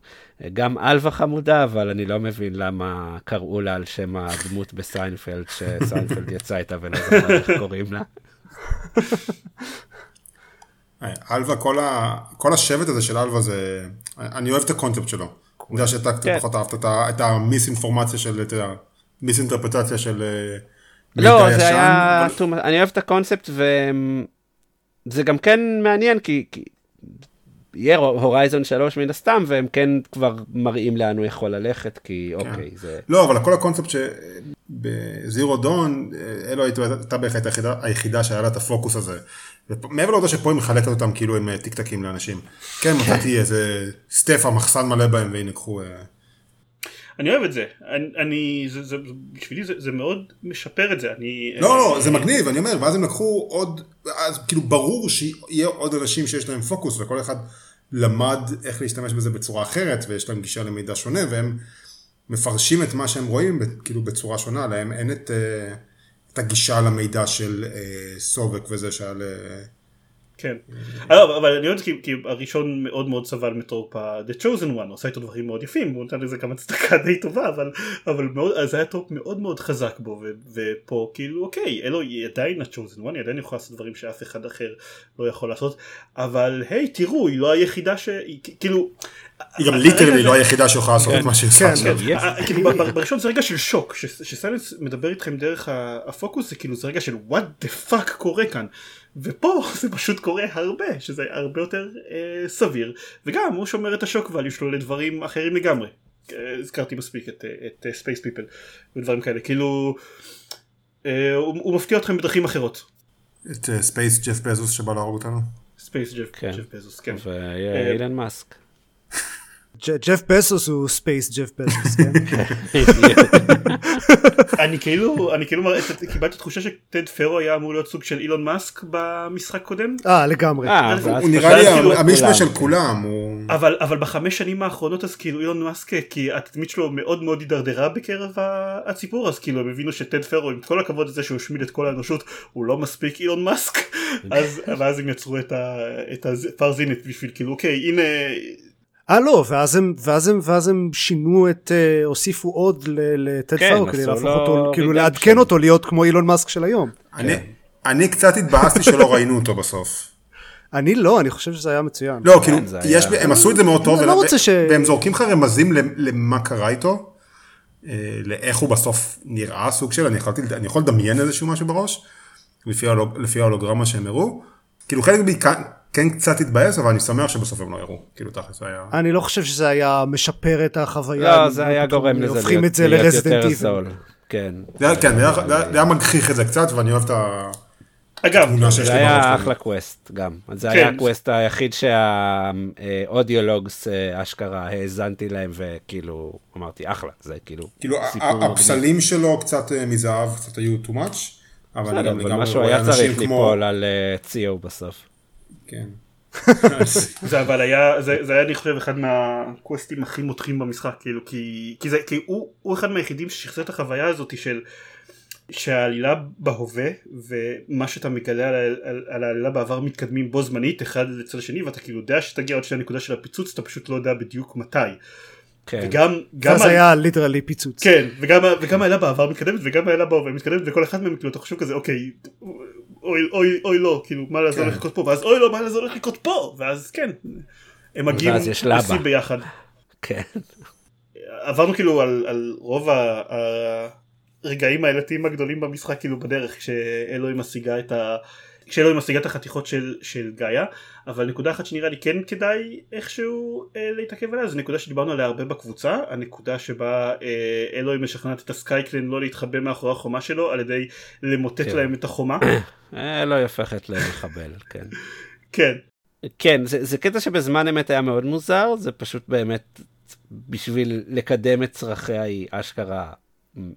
גם אלווה חמודה, אבל אני לא מבין למה קראו לה על שם הדמות בסיינפלד, שסיינפלד יצא איתה ולא זוכר איך קוראים לה. אלווה, כל, ה... כל השבט הזה של אלווה זה, אני אוהב את הקונספט שלו. אני יודע שאתה קצת כן. פחות אהבת את ה- את המיס-אינפורמציה של, את המיס-אינטרפטציה של אה, לא. זה היה... אבל-. אני אוהב את הקונספט, וזה גם כן מעניין, כי... כי... יהיה הורייזון 3 מן הסתם, והם כן כבר מראים לאן הוא יכול ללכת, כי אוקיי, זה... לא, אבל כל הקונספט שבזירו דון, אלו הייתה בערך היחידה, היחידה שהיה לה את הפוקוס הזה. מעבר לעובדה שפה היא מחלקת אותם כאילו הם אה, טיק-טקים לאנשים. כן, מצאתי איזה סטף המחסן מלא בהם, והנה קחו... אה, אני אוהב את זה, אני, אני זה, זה, בשבילי זה, זה מאוד משפר את זה, אני... לא, לא, זה מגניב, אני אומר, ואז הם לקחו עוד, אז כאילו ברור שיהיה עוד אנשים שיש להם פוקוס, וכל אחד למד איך להשתמש בזה בצורה אחרת, ויש להם גישה למידע שונה, והם מפרשים את מה שהם רואים, כאילו בצורה שונה, להם אין את, אה, את הגישה למידע של אה, סובק וזה שהיה ל... כן. לא, אבל אני זה כי, כי הראשון מאוד מאוד סבל מ trope ה-The Chosen One, הוא עשה איתו דברים מאוד יפים, הוא נתן לזה גם הצדקה די טובה, אבל, אז היה trope מאוד מאוד חזק בו, ו, ופה כאילו אוקיי, אלוי היא עדיין ה-Chosen One, היא עדיין יכולה לעשות דברים שאף אחד אחר לא יכול לעשות, אבל היי תראו, היא לא היחידה ש... כאילו... היא גם literally לא היחידה שיכולה לעשות את מה שהיא עושה כן, עכשיו. כן, יש. אה, כאילו בראשון זה רגע של שוק, שסיילנס מדבר איתכם דרך הפוקוס זה כאילו זה רגע של what the fuck קורה כאן ופה זה פשוט קורה הרבה שזה הרבה יותר אה, סביר וגם הוא שומר את ה shock value שלו לדברים אחרים לגמרי. הזכרתי מספיק את, את space people ודברים כאלה כאילו אה, הוא, הוא מפתיע אתכם בדרכים אחרות. את space ג'ף בזוס שבא להרוג אותנו. space ג'ף כן. בזוס כן. ואילון מאסק. ג'ף בזוס הוא space ג'ף בזוס, כן? אני כאילו אני כאילו מראה- קיבלתי תחושה שטד פרו היה אמור להיות סוג של אילון מאסק במשחק קודם אה, לגמרי. אה, הוא נראה לי כאילו- המשנה. של כולם. אבל אבל בחמש שנים האחרונות אז כאילו אילון מאסק כי התדמית שלו מאוד מאוד הידרדרה בקרב הציבור אז כאילו הם הבינו שטד פרו עם כל הכבוד לזה שהוא השמיד את כל האנושות הוא לא מספיק אילון מאסק אז הם יצרו את הפרזינט בשביל כאילו אוקיי הנה אה לא, ואז הם, ואז הם, ואז הם שינו את, אה, הוסיפו עוד ל- לטד כן, פארו כדי להפוך לו אותו, כאילו redemption. לעדכן אותו להיות כמו אילון מאסק של היום. אני- אני קצת התבאסתי שלא ראינו אותו בסוף. אני לא, אני חושב שזה היה מצוין. לא, כאילו, זה יש, היה- הם עשו את זה מאוד טוב, לא ש- והם זורקים לך רמזים ל- למה קרה איתו, אה, לאיך הוא בסוף נראה, סוג של, אני, יכולתי, אני יכול לדמיין איזשהו משהו בראש, לפי, ההולוג, לפי ההולוגרמה שהם הראו, כאילו חלק בי כן- כן קצת התבאס, אבל אני שמח שבסוף הם לא הראו, כאילו תכלס היה... אני לא חושב שזה היה משפר את החוויה. לא, אם זה היה גורם לזה הופכים את זה להיות ל Resident יותר Evil. זול. כן. זה היה, כן, זה היה, היה- היה מגחיך את זה קצת, ואני אוהב את ה... אגב זה היה. אחלה quest גם. זה כן. היה ה quest היחיד שה audio logs אשכרה האזנתי להם וכאילו אמרתי אחלה זה כאילו כאילו. הפסלים שלו קצת אה, מזהב, קצת היו too much, אבל אני גם אבל לגמרי משהו רואה היה אנשים צריך. ליפול על אה, ציו בסוף. כן. זה אבל היה זה, זה היה אני חושב אחד מהקווסטים הכי מותחים במשחק כאילו כי כי זה כי הוא, הוא אחד מהיחידים ששחזר את החוויה הזאת של שהעלילה בהווה ומה שאתה מגלה על, על, על העלילה בעבר מתקדמים בו זמנית אחד לצד השני ואתה כאילו יודע שתגיע עוד שנייה נקודה של הפיצוץ אתה פשוט לא יודע בדיוק מתי כן. וגם גם ואז על- היה literally פיצוץ. כן וגם וגם העלילה בעבר מתקדמת וגם העלילה בהווה מתקדמת וכל אחד מהם כאילו אתה חושב כזה אוקיי אוי אוי אוי לא כאילו מה זה כן. לקרות פה ואז אוי לא מה הולך לקרות פה ואז כן הם מגיעים. לשיא ביחד כן. עברנו כאילו על, על רוב הרגעים העלילתיים הגדולים במשחק כאילו בדרך כשאלוי משיגה את ה... כשאלוי משיגה את החתיכות של, של גאיה אבל נקודה אחת שנראה לי כן כדאי איכשהו אה, להתעכב עליה זו נקודה שדיברנו עליה הרבה בקבוצה הנקודה שבה אה, אלוי משכנעת את ה Sky Clan לא להתחבא מאחורי החומה שלו על ידי למוטט כן. להם את החומה אה, לא הופכת למחבל כן. כן כן זה, זה קטע שבזמן אמת היה מאוד מוזר זה פשוט באמת בשביל לקדם את צרכיה היא אשכרה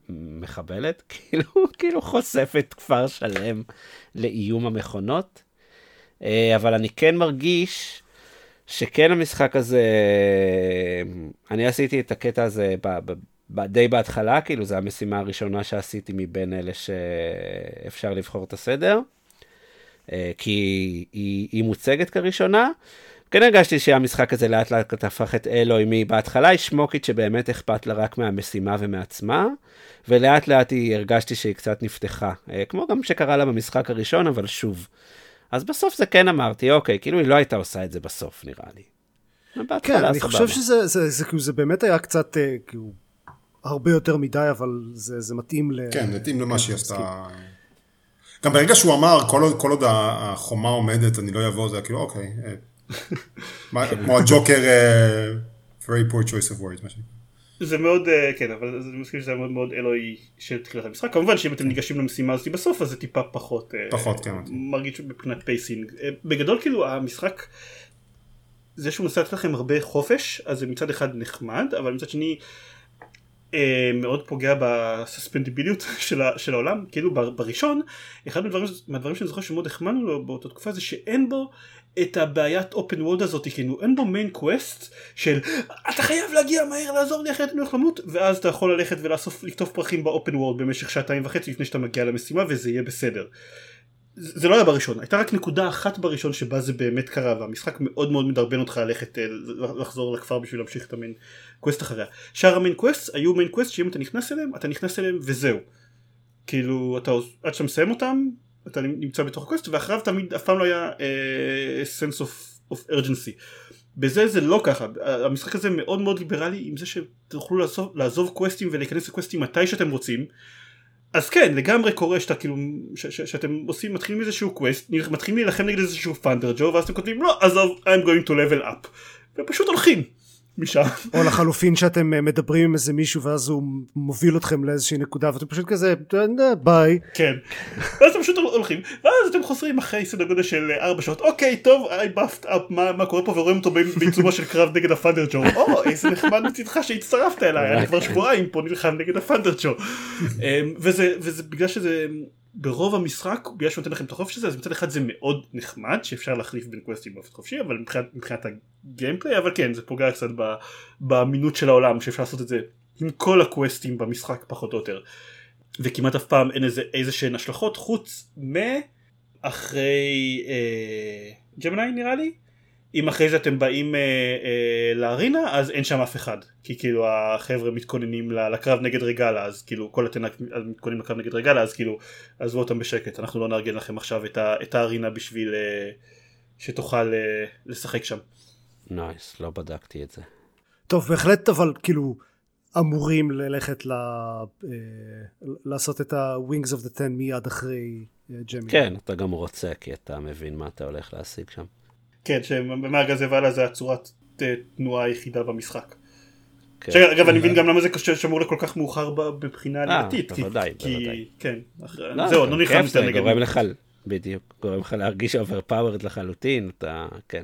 מחבלת כאילו כאילו חושפת כפר שלם לאיום המכונות אה, אבל אני כן מרגיש שכן המשחק הזה אני עשיתי את הקטע הזה ב, ב, ב, די בהתחלה כאילו זו המשימה הראשונה שעשיתי מבין אלה שאפשר לבחור את הסדר. אה, כי היא, היא מוצגת כראשונה. כן הרגשתי שהמשחק הזה לאט לאט הפך את אלוהי מבהתחלה היא שמוקית שבאמת אכפת לה רק מהמשימה ומעצמה, ולאט לאט היא הרגשתי שהיא קצת נפתחה, אה, כמו גם שקרה לה במשחק הראשון, אבל שוב. אז בסוף זה כן אמרתי, אוקיי, כאילו היא לא הייתה עושה את זה בסוף נראה לי. בהתחלה, כן, אני סבבה. חושב שזה זה, זה, כאילו, זה באמת היה קצת אה, כאילו הרבה יותר מדי, אבל זה, זה מתאים ל... כן, מתאים למה שהיא עשתה. גם ברגע שהוא אמר, כל עוד, כל עוד החומה עומדת, אני לא אבוא, זה היה כאילו, אוקיי. כמו הג'וקר, אה, very poor choice of words, מה שנקרא. זה מאוד אה, כן אבל זה מסכים שזה מאוד מאוד אלוי של תחילת המשחק כמובן שאם אתם ניגשים למשימה הזאת בסוף אז זה טיפה פחות אה, פחות, כן. מרגיש מבחינת pacing בגדול כאילו המשחק זה שהוא מנסה לתת לכם הרבה חופש אז זה מצד אחד נחמד אבל מצד שני מאוד פוגע בסספנדיביליות של, ה- של העולם כאילו בראשון אחד מהדברים, מהדברים שאני זוכר שמאוד החמאנו לו באותה תקופה זה שאין בו את הבעיית open world הזאת כאילו אין בו main quest של אתה חייב להגיע מהר לעזור לי אחרת אני הולך למות ואז אתה יכול ללכת ולאסוף לקטוף פרחים ב open world במשך שעתיים וחצי לפני שאתה מגיע למשימה וזה יהיה בסדר. זה זה לא היה בראשון הייתה רק נקודה אחת בראשון שבה זה באמת קרה והמשחק מאוד מאוד מדרבן אותך ללכת אה, לחזור לכפר בשביל להמשיך את ה main quest אחריה. שאר ה main quest היו main quest שאם אתה נכנס אליהם אתה נכנס אליהם וזהו. כאילו אתה עד שאתה מסיים אותם אתה נמצא בתוך ה quest ואחריו תמיד אף פעם לא היה uh, sense of, of urgency. בזה זה לא ככה המשחק הזה מאוד מאוד ליברלי עם זה שתוכלו לעזוב, לעזוב קווסטים ולהיכנס לקווסטים מתי שאתם רוצים. אז כן לגמרי קורה שאתה כאילו ש- ש- שאתם עושים מתחילים איזשהו קווסט מתחילים להילחם נגד איזשהו ת'אנדר ג'ו ואז אתם כותבים לא עזוב I'm going to level up ופשוט הולכים משם. או לחלופין שאתם אה, מדברים עם איזה מישהו ואז הוא מוביל אתכם לאיזושהי נקודה ואתם פשוט כזה "אה, ביי. כן. ואז אתם פשוט הולכים, ואז אתם חוזרים אחרי סדר גודל של 4 שעות, אוקיי, טוב, I buffed up, מה, מה קורה פה, ורואים אותו בעיצומו של קרב נגד הת'אנדר ג'ו, או, איזה נחמד מצדך שהצטרפת אליי, אני כבר שבועיים פה נלחם נגד הת'אנדר ג'ו. אמ, וזה, וזה בגלל שזה... ברוב המשחק, בגלל שהוא נותן לכם את החופש הזה, אז מצד אחד זה מאוד נחמד, שאפשר להחליף בין קווסטים באופן חופשי, אבל מבחינת, מבחינת הגיימפליי, אבל כן, זה פוגע קצת באמינות של העולם, שאפשר לעשות את זה עם כל הקווסטים במשחק פחות או יותר. וכמעט אף פעם אין איזה איזה שהן השלכות חוץ מאחרי אה, ג'מנאי נראה לי אם אחרי זה אתם באים אה, אה, לארינה אז אין שם אף אחד כי כאילו החבר'ה מתכוננים לקרב נגד רגלה אז כאילו כל הטנק מתכוננים לקרב נגד רגלה אז כאילו עזבו אותם בשקט אנחנו לא נארגן לכם עכשיו את, ה- את הארינה בשביל אה, שתוכל אה, לשחק שם. נייס, לא בדקתי את זה. טוב בהחלט אבל כאילו אמורים ללכת ל... אה, לעשות את ה-wings of the ten מיד אחרי אה, ג'מי. כן, אתה גם רוצה, כי אתה מבין מה אתה הולך להשיג שם. כן שמהרגע הזה והלאה זה הצורת אה, תנועה היחידה במשחק. כן. שאגב אני מבין גם למה זה קשה- שמור לכל כך מאוחר ב- מבחינה עלילתית. כי- בוודאי, כי- בוודאי. כן. אחרי- לא, זהו, גם לא זה נגד... גורם לך, בדיוק, גורם לך להרגיש overpowered לחלוטין, אתה, כן.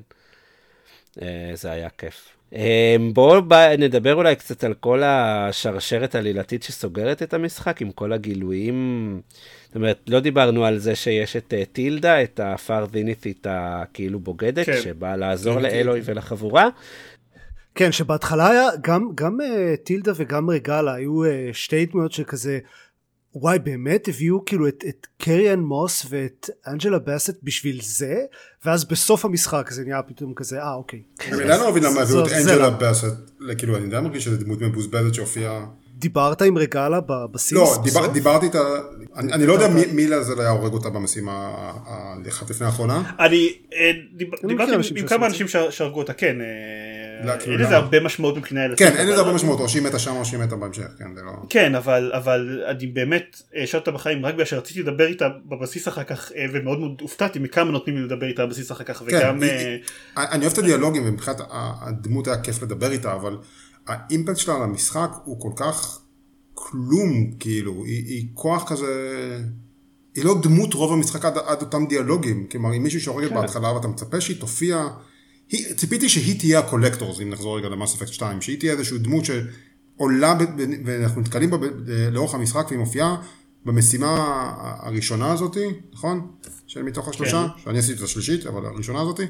אה, זה היה כיף. אה, בואו נדבר אולי קצת על כל השרשרת העלילתית שסוגרת את המשחק, עם כל הגילויים. זאת אומרת, לא דיברנו על זה שיש את אה, טילדה, את הפאר זניתית הכאילו בוגדת, כן. שבאה לעזור כן, לאילוי. ולחבורה. כן שבהתחלה היה גם גם אה, טילדה וגם רגלה היו אה, שתי דמויות שכזה וואי באמת הביאו כאילו את, את קריאן מוס ואת אנג'לה באסט בשביל זה ואז בסוף המשחק זה נהיה פתאום כזה אה אוקיי. אני עדיין לא מבין למה הביאו את זה- זה אנג'לה לא. באסט, כאילו אני עדיין מרגיש שזו דמות מבוזבזת שהופיעה דיברת עם רגלה בבסיס? לא, דיבר? דיברתי איתה, אני, אני לא יודע מי, מי לעזל היה הורג אותה במשימה ה- ה- אחת לפני האחרונה. אני אה, דיברתי עם- כמה. אנשים שהרגו אותה, כן. אה, אין לזה? הרבה משמעות מבחינה עלילתית. כן, אין לזה הרבה משמעות, או שהיא מתה שם או שהיא מתה בהמשך, כן, זה לא... כן, אבל אבל אני באמת השארתי אותה בחיים רק בגלל שרציתי לדבר איתה בבסיס אחר כך, אה, ומאוד מאוד הופתעתי מכמה נותנים לי לדבר איתה בבסיס אחר כך, כן, וגם... אה, אני אוהב את הדיאלוגים, ומבחינת הדמות היה כיף לדבר איתה, אבל האימפקט שלה על המשחק הוא כל כך כלום, כאילו, היא, היא כוח כזה... היא לא דמות רוב המשחק עד, עד אותם דיאלוגים, כלומר, עם מישהי שהורגת בהתחלה ואתה מצפה שהיא תופיע, היא, ציפיתי שהיא תהיה ה-Collectors, אם נחזור רגע למאס אפקט 2, שהיא תהיה איזושהי דמות שעולה, ב, ב, ואנחנו נתקלים בה לאורך המשחק, והיא מופיעה במשימה הראשונה הזאתי, נכון? של מתוך השלושה, שאני עשיתי את השלישית, אבל הראשונה הזאתי,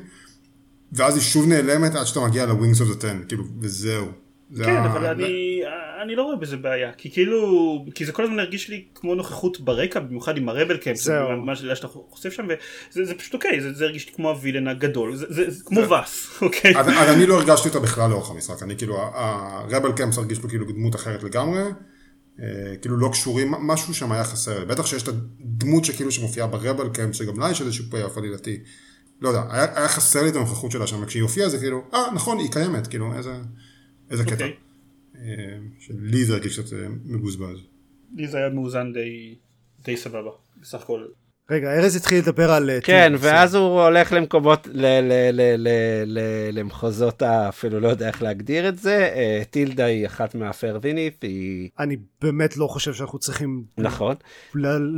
ואז היא שוב נעלמת עד שאתה מגיע ל-Wings of the Ten, כאילו, וזהו. זה כן, אבל אני, אני לא רואה בזה בעיה, כי כאילו, כי זה כל הזמן הרגיש לי כמו נוכחות ברקע, במיוחד עם הרבל קמפ, זהו. מה שאתה שאתה חושף שם, וזה זה פשוט אוקיי, זה, זה הרגיש לי כמו הווילן הגדול, זה, זה, זה כמו ווס, אוקיי? אז, אז אני לא הרגשתי אותה בכלל לאורך המשחק, אני כאילו, הרבל קמפס הרגיש לו כאילו דמות אחרת לגמרי, אה, כאילו לא קשורים, משהו שם היה חסר. בטח שיש את הדמות שכאילו שמופיעה ברבל קמפ, שגם לה יש איזשהו פייאף עלילתי, לא יודע, היה, היה חסר לי את הנוכחות שלה שם, וכשהיא הופיעה זה כאילו, אה נכון, היא קיימת, כאילו, איזה, איזה קטע. אוקיי. אה, שלי זה הרגיש קצת אה, מבוזבז. לי זה היה מאוזן די, די סבבה, בסך הכל. רגע ארז התחיל לדבר על... אה, כן, ואז הוא הולך למקומות, למחוזות, אפילו לא יודע איך להגדיר את זה. אה, טילדה היא אחת מהפרדינית, היא... אני באמת לא חושב שאנחנו צריכים נכון,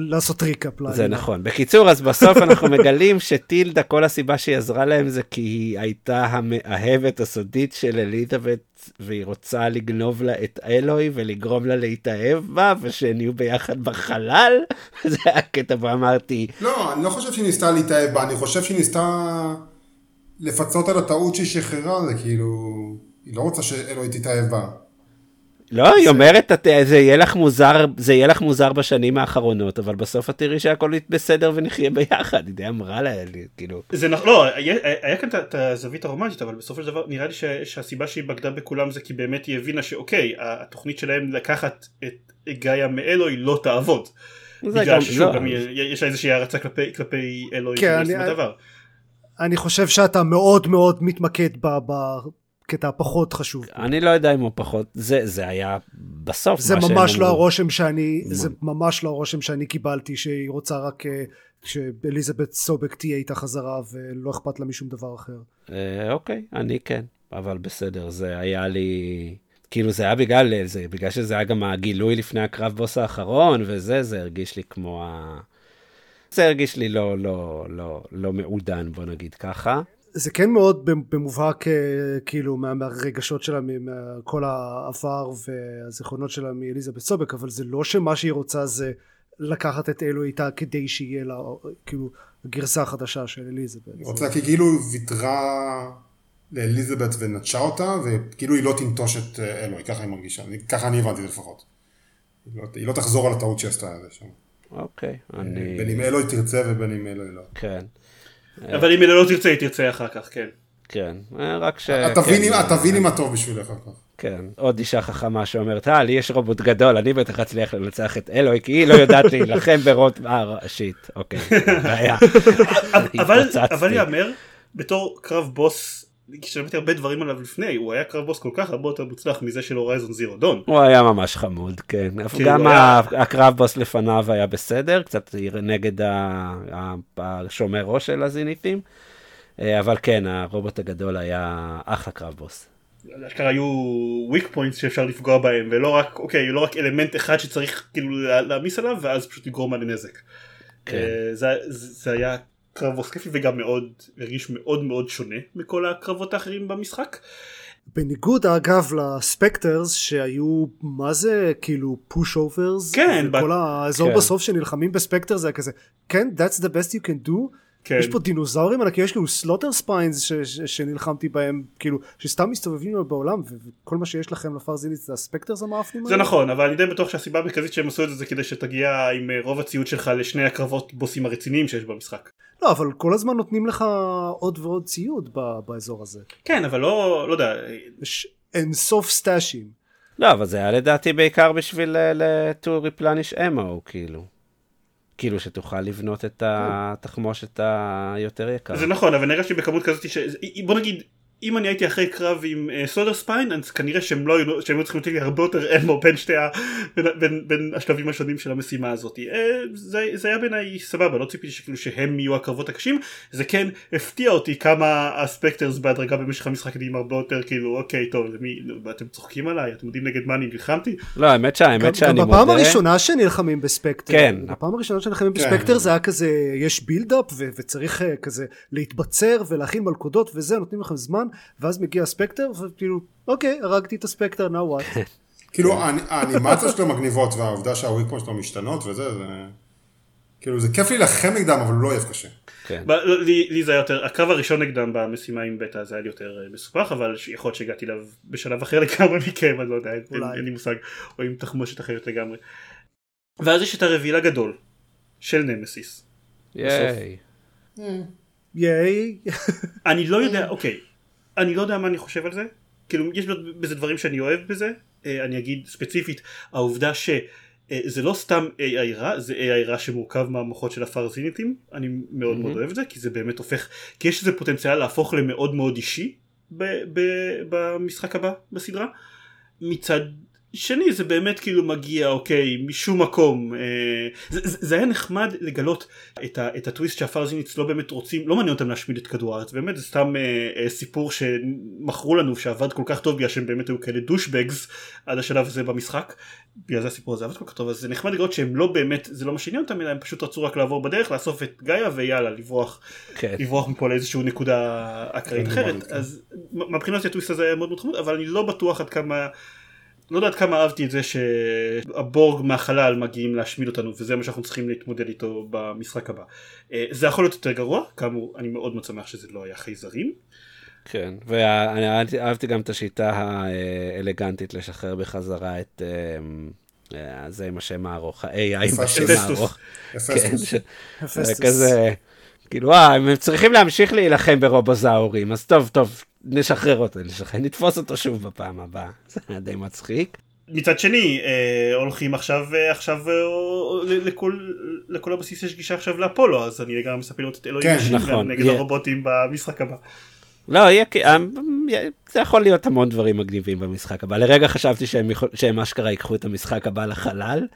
לעשות ריקאפ. זה. נכון. בקיצור, אז בסוף אנחנו מגלים שטילדה, כל הסיבה שהיא עזרה להם זה כי היא הייתה המאהבת הסודית של אליזבת, והיא רוצה לגנוב לה את אלוהי ולגרום לה להתאהב בה, ושהם יהיו ביחד בחלל. זה היה קטע אמרתי, לא, אני לא חושב שהיא ניסתה להתאהב בה, אני חושב שהיא ניסתה לפצות על הטעות שהיא שחררה, זה כאילו, היא לא רוצה שאלוהי תתאהב בה. לא, היא אומרת, "את- זה יהיה לך מוזר, זה יהיה לך מוזר בשנים האחרונות, אבל בסוף את תראי שהכל בסדר ונחיה ביחד. היא די אמרה לה, כאילו, זה נכון, לא, היה, היה כאן את- הזווית הרומנטית, אבל בסופו של דבר נראה לי ש, שהסיבה שהיא בגדה בכולם זה כי באמת היא הבינה שאוקיי, התוכנית שלהם לקחת את גאיה מאלוהי לא תעבוד. בגלל ששוב, לא. גם יש איזושהי הערצה כלפי, כלפי אלוהי כן, אני- דבר. אני חושב שאתה מאוד מאוד מתמקד ב- בקטע הפחות חשוב. אני לא יודע אם הוא פחות, זה, זה היה בסוף. זה ממש לא. הרושם שאני, זה ממש לא הרושם שאני קיבלתי, שהיא רוצה רק אה, שאליזבת סובק תהיה איתה חזרה ולא אכפת לה משום דבר אחר. אה, אוקיי, אני כן. אבל בסדר, זה היה לי... כאילו זה היה בגלל, זה, בגלל שזה היה גם הגילוי לפני הקרב בוס האחרון וזה, זה הרגיש לי כמו ה... זה הרגיש לי לא, לא, לא, לא מעודן, בוא נגיד ככה. זה כן מאוד במובהק אה, כאילו מה, מהרגשות שלה, מכל העבר והזיכרונות שלה מאליזבת סובק, אבל זה לא שמה שהיא רוצה זה לקחת את אלו איתה כדי שיהיה לה כאילו גרסה חדשה של אליזבת. רוצה כי כאילו ויתרה לאליזבת ונטשה אותה, וכאילו היא לא תנטוש את אה, אלוהי, ככה היא מרגישה, ככה אני הבנתי לפחות. היא לא, היא לא תחזור על הטעות שעשתה את זה שם. אוקיי, אני... בין אם אלוהי תרצה ובין אם אלוהי לא. כן. אבל אם אלוהי לא תרצה, היא תרצה אחר כך, כן. כן, אה, רק ש... תביני מה טוב בשבילך אחר כך. כן, עוד אישה חכמה שאומרת, אה, לי יש רובוט גדול, אני בטח אצליח לנצח את אלוהי, כי היא לא יודעת להילחם ברוט... אה, שיט, אוקיי, בעיה. אבל יאמר, בתור קרב בוס שמעתי הרבה דברים עליו לפני, הוא היה קרב בוס כל כך הרבה יותר מוצלח מזה של Horizon Zero Dawn. הוא היה ממש חמוד, כן. כן גם היה... הקרב בוס לפניו היה בסדר, קצת נגד השומר ראש של הזניתים, אה, אבל כן, הרובוט הגדול היה אחלה קרב בוס. אשכרה היו weak points שאפשר לפגוע בהם, ולא רק, אוקיי, לא רק אלמנט אחד שצריך כאילו להעמיס עליו, ואז פשוט לגרום לו נזק. כן. אה, זה, זה היה קרב כיפי וגם מאוד הרגיש מאוד מאוד שונה מכל הקרבות האחרים במשחק. בניגוד אגב ל-Specters שהיו מה זה כאילו pushovers כן כל האזור כן. בסוף שנלחמים ב-Specter זה כזה כן that's the best you can do כן. יש פה דינוזאורים ענקי, יש כאילו Slaughterspines ש- ש- שנלחמתי בהם, כאילו, שסתם מסתובבים בעולם, וכל מה שיש לכם לפאר זנית זה ה-Specters המאפנים האלה? זה נכון, אבל אני די בטוח שהסיבה המרכזית שהם עשו את זה זה כדי שתגיע עם אה, רוב הציוד שלך לשני הקרבות בוסים הרציניים שיש במשחק. לא, אבל כל הזמן נותנים לך עוד ועוד ציוד באזור הזה. כן, אבל לא, לא יודע. יש אין סוף סטאשים. לא, אבל זה היה לדעתי בעיקר בשביל to replenish ammo, כאילו. כאילו שתוכל לבנות את התחמושת היותר יקר. זה נכון, אבל נראה שבכמות כזאת, ש... בוא נגיד, אם אני הייתי אחרי קרב עם uh, ספיין אז כנראה שהם לא היו שהם היו צריכים לתת לי הרבה יותר אמו בין שתי ה... בין, בין, בין השלבים השונים של המשימה הזאת. uh, זה, זה היה בעיניי סבבה לא ציפיתי שכאילו שהם יהיו הקרבות הקשים. זה כן הפתיע אותי כמה הספקטרס בהדרגה במשך המשחק נהיים הרבה יותר כאילו אוקיי טוב למי, אתם צוחקים עליי? אתם יודעים נגד מה אני נלחמתי? לא האמת שהאמת שאני מודה. גם בפעם הראשונה שנלחמים בספקטר כן. בפעם הראשונה שנלחמים כן. בספקטר זה היה כזה יש בילדאפ וצריך uh, כזה להתבצר ולהכין מלכודות וזה נותנים לכם זמן ואז מגיע הספקטר וכאילו אוקיי הרגתי את הספקטר now what. כאילו האנימציה שלו מגניבות והעובדה שהוויקפון שלו משתנות וזה זה כאילו זה כיף להילחם נגדם אבל הוא לא אוהב קשה. כן. לא, לי, זה היה יותר, הקרב הראשון נגדם במשימה עם בטא זה היה לי יותר אה, מסופח אבל יכול להיות שהגעתי אליו בשלב אחר לגמרי מכם אני לא יודע אין לי מושג או עם תחמושת אחרת לגמרי. ואז יש את הרביל הגדול של נמסיס. ייי. ייי. אני לא יודע אוקיי אני לא יודע מה אני חושב על זה, כאילו יש בזה דברים שאני אוהב בזה, אה, אני אגיד ספציפית העובדה שזה לא סתם AI רע, זה AI רע שמורכב מהמוחות של הפרזיניטים, אני מאוד mm-hmm. מאוד אוהב את זה, כי זה באמת הופך, כי יש לזה פוטנציאל להפוך למאוד מאוד אישי ב- ב- במשחק הבא בסדרה. מצד שני זה באמת כאילו מגיע אוקיי משום מקום אה, זה, זה היה נחמד לגלות את, ה, את הטוויסט שהפרזיניץ לא באמת רוצים לא מעניין אותם להשמיד את כדור הארץ באמת זה סתם אה, אה, סיפור שמכרו לנו שעבד כל כך טוב בגלל שהם באמת היו כאלה דושבגס עד השלב הזה במשחק בגלל זה הסיפור הזה עבד כל כך טוב אז זה נחמד לגלות שהם לא באמת זה לא מה שעניין אותם אלא הם פשוט רצו רק לעבור בדרך לאסוף את גאיה ויאללה לברוח כן. לברוח מפה לאיזושהי נקודה אקראית אחרת כן. אז מבחינת הטוויסט הזה היה מאוד מאוד חמוד אבל אני לא בטוח עד כמה לא יודעת כמה אהבתי את זה שהבורג מהחלל מגיעים להשמיד אותנו וזה מה שאנחנו צריכים להתמודד איתו במשחק הבא. אה, זה יכול להיות יותר גרוע, כאמור אני מאוד מאוד שמח שזה לא היה חייזרים. כן, ואני אהבתי גם את השיטה האלגנטית לשחרר בחזרה את אה, אה, זה עם השם הארוך, ה-AI עם השם הארוך. כן, כזה, כאילו, הם צריכים להמשיך להילחם ברובוזאורים, אז טוב, טוב, נשחרר אותו, נשחרר, נתפוס אותו שוב בפעם הבאה. זה היה די מצחיק. מצד שני אה, הולכים עכשיו אה, עכשיו אה, לכל, לכל הבסיס יש גישה עכשיו לאפולו אז אני גם מספר לראות את אלוהים כן, נכון, נגד yeah. הרובוטים במשחק הבא. לא, יהיה, אה, זה יכול להיות המון דברים מגניבים במשחק הבא. לרגע חשבתי שהם, יכול, שהם אשכרה ייקחו את המשחק הבא לחלל.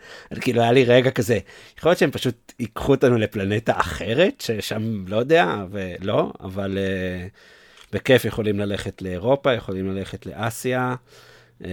כאילו היה לי רגע כזה, יכול להיות שהם פשוט ייקחו אותנו לפלנטה אחרת, ששם לא יודע, ולא, אבל... Uh, בכיף יכולים ללכת לאירופה, יכולים ללכת לאסיה, אה,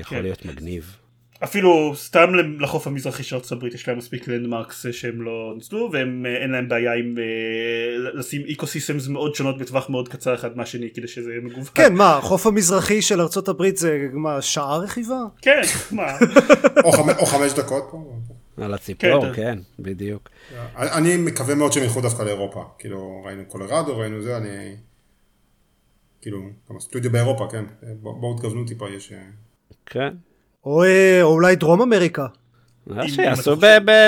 יכול כן. להיות מגניב. אפילו סתם לחוף המזרחי של ארצות הברית יש להם מספיק לנדמרקס שהם לא ניצלו והם אה, אין להם בעיה עם אה, לשים איקו סיסטמס מאוד שונות בטווח מאוד קצר אחד מהשני כדי שזה יהיה מגוון. כן, מה, החוף המזרחי של ארצות הברית זה מה, שעה רכיבה? כן, מה, או חמ- או חמש דקות פה. על הציפור, כן, כן, בדיוק. אני מקווה מאוד שהם ילכו דווקא לאירופה. כאילו, ראינו קולורדו, ראינו זה, אני... כאילו, גם הסטודיו באירופה, כן. בוא- בואו תכוונו טיפה, יש... אה, כן. או או אולי דרום אמריקה. שיעשו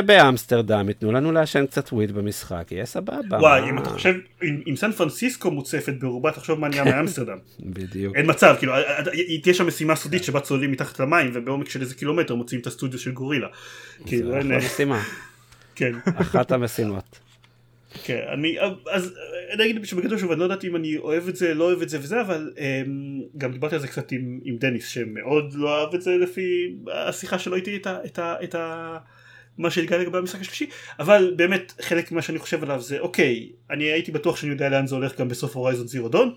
באמסטרדם, ייתנו לנו לעשן קצת וויד במשחק, יהיה סבבה. וואי? אם אתה חושב, אם סן פרנסיסקו מוצפת ברובה, תחשוב מה נהיה מאמסטרדם. בדיוק. אין מצב, כאילו, אה, אה, תהיה שם משימה סודית שבה צוללים מתחת למים ובעומק של איזה קילומטר מוצאים את הסטודיו של גורילה. כאילו, אין, אחלה אה, משימה, כן. אחת המשימות. כן, אני, אז אני אגיד שבגדול שוב, אני לא יודעת אם אני אוהב את זה, לא אוהב את זה וזה, אבל אמ, גם דיברתי על זה קצת עם, עם דניס, שמאוד לא אהב את זה לפי השיחה שלו איתי, את ה... את ה, את ה מה שהתגלה לגבי המשחק השלישי, אבל באמת חלק ממה שאני חושב עליו זה אוקיי, אני הייתי בטוח שאני יודע לאן זה הולך גם בסוף הורייזון זירו דון,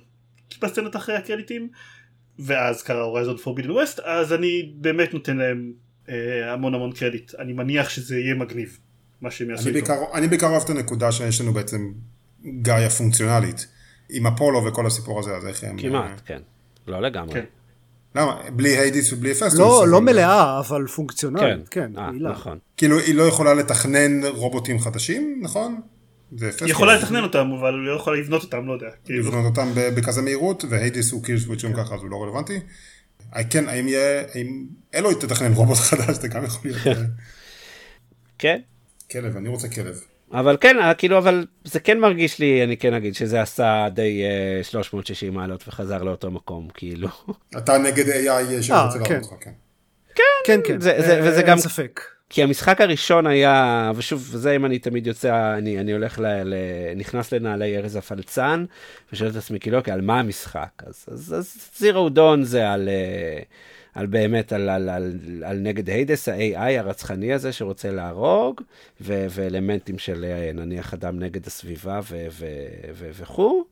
בסצנות אחרי הקרדיטים, ואז קרה הורייזון פורבידן ווסט, אז אני באמת נותן להם אה, המון המון קרדיט, אני מניח שזה יהיה מגניב, מה שהם יעשו איתו. בעיקר, אני בעיקר אוהב את הנקודה שיש לנו בעצם גאיה פונקציונלית. עם אפולו וכל הסיפור הזה, אז איך הם... כמעט, כן. לא לגמרי. כן. למה? בלי היידס ובלי הפסטוס. לא, לא מלאה, אבל פונקציונלית, כן, כן, אה, פעילה. נכון. כאילו, היא לא יכולה לתכנן רובוטים חדשים, נכון? זה הפסטוס. היא יכולה לתכנן אותם אבל היא לא יכולה לבנות אותם לא יודע כאילו. לבנות אותם בכזה מהירות, והיידס הוא קיל סוויצ'ים ככה, אז הוא לא רלוונטי. אה, כן, האם יהיה, האם אלוהי תתכנן רובוט חדש, זה גם יכול להיות. אה, כן. כלב, אני רוצה כלב. אבל כן, אה, כאילו, אבל זה כן מרגיש לי, אני כן אגיד, שזה עשה די אה, 360 מעלות וחזר לאותו מקום, כאילו. אתה נגד AI שרוצה כן. להראות אותך, כן. כן, כן, זה- זה- אה, וזה אין גם- ספק. כי המשחק הראשון היה, ושוב, זה אם אני תמיד יוצא, אני, אני הולך, ל, ל, נכנס לנעלי ארז הפלצן, ושואל את עצמי, כאילו, אוקיי, על מה המשחק? אז, אז, אז זירו דון זה על, אה, על באמת, על, על, על, על נגד היידס, ה-AI הרצחני הזה שרוצה להרוג, ו, ואלמנטים של אה, נניח אדם נגד הסביבה ו, ו, ו, וכו'.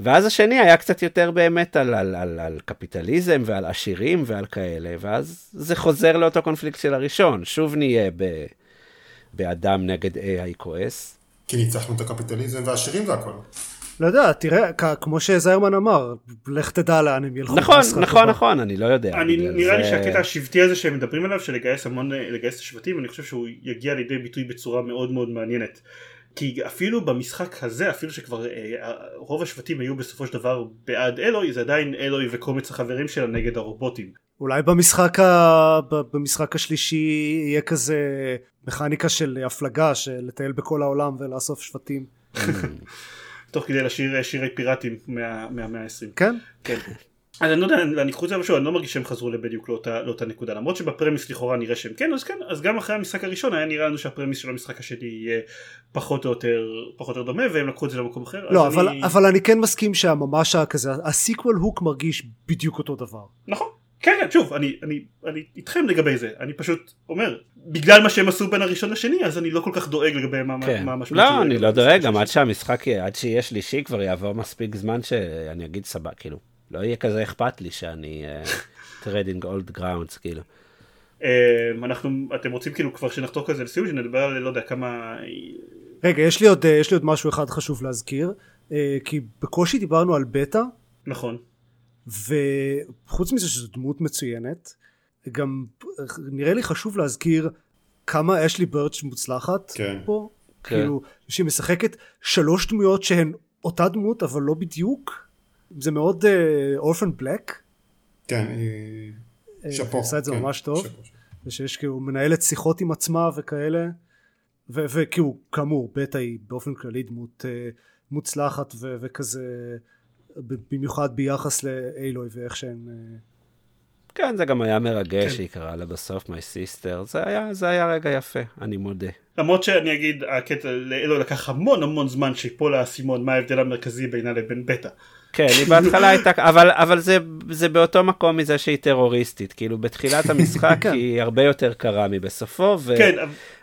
ואז השני היה קצת יותר באמת על, על, על, על קפיטליזם ועל עשירים ועל כאלה, ואז זה חוזר לאותו קונפליקט של הראשון, שוב נהיה ב, באדם נגד AI כועס. כי ניצחנו את הקפיטליזם והעשירים והכל. לא יודע, תראה, כ- כמו שזיירמן אמר, לך תדע לאן הם ילכו. נכון, נכון. נכון, אני לא יודע. אני נראה לי שהקטע השבטי הזה שהם מדברים עליו של לגייס המון לגייס את השבטים אני חושב שהוא יגיע לידי ביטוי בצורה מאוד מאוד מעניינת. כי אפילו במשחק הזה אפילו שכבר אה, רוב השבטים היו בסופו של דבר בעד אלוהי זה עדיין אלוהי וקומץ החברים שלה נגד הרובוטים. אולי במשחק, ה... במשחק השלישי יהיה כזה מכניקה של הפלגה, של לטייל בכל העולם ולאסוף שבטים. תוך כדי לשיר אה, שירי פיראטים מה- מהמאה ה-20. כן? כן. אז אני לא יודע, אני קחו את זה אבל שוב, אני לא מרגיש שהם חזרו בדיוק לאותה, לאותה נקודה למרות שבפרמיס לכאורה נראה שהם כן אז כן אז גם אחרי המשחק הראשון היה נראה לנו שהפרמיס של המשחק השני יהיה פחות או יותר פחות או יותר דומה והם לקחו את זה למקום אחר. לא, אבל, אני... אבל אני כן מסכים שהממש הכזה, הסיקוול הוק מרגיש בדיוק אותו דבר. נכון. כן, כן, שוב, אני, אני, אני איתכם לגבי זה, אני פשוט אומר, בגלל מה שהם עשו בין הראשון לשני, אז אני לא כל כך דואג לגבי מה, כן. מה המשמעות לא, זה אני לא דואג, גם. עד שהמשחק, עד שיהיה שלישי כבר יעבור מספיק זמן שאני אגיד סבבה, כאילו, לא יהיה כזה אכפת לי שאני treading old grounds, כאילו. אה, אנחנו, אתם רוצים כאילו כבר שנחתור כזה לסיום, שנדבר על לא יודע כמה, רגע, יש לי עוד, אה, יש לי עוד משהו אחד חשוב להזכיר, אה, כי בקושי דיברנו על בטא, נכון, וחוץ מזה שזו דמות מצוינת, גם אה, נראה לי חשוב להזכיר כמה אשלי ברץ' מוצלחת כן. פה. כן. כאילו, שהיא משחקת שלוש דמויות שהן אותה דמות אבל לא בדיוק. זה מאוד אורפן בלק. כן, היא... אה, שאפו. עשה את זה כן, ממש טוב. ושיש כאילו מנהלת שיחות עם עצמה וכאלה. ו- וכאילו כאמור בטא היא באופן כללי דמות אה, מוצלחת ו- וכזה במיוחד ביחס לאילוי ואיך שהן אה, כן, זה גם היה מרגש כן. שהיא קראה לה בסוף my sister, זה היה, זה היה רגע יפה, אני מודה. למרות שאני אגיד, הקטע לאילוי לקח המון המון זמן שיפול האסימון מה ההבדל המרכזי בינה לבין בטא. כן, היא בהתחלה הייתה, אבל, אבל זה, זה באותו מקום מזה שהיא טרוריסטית. כאילו, בתחילת המשחק כן. היא הרבה יותר קרה מבסופו, כן,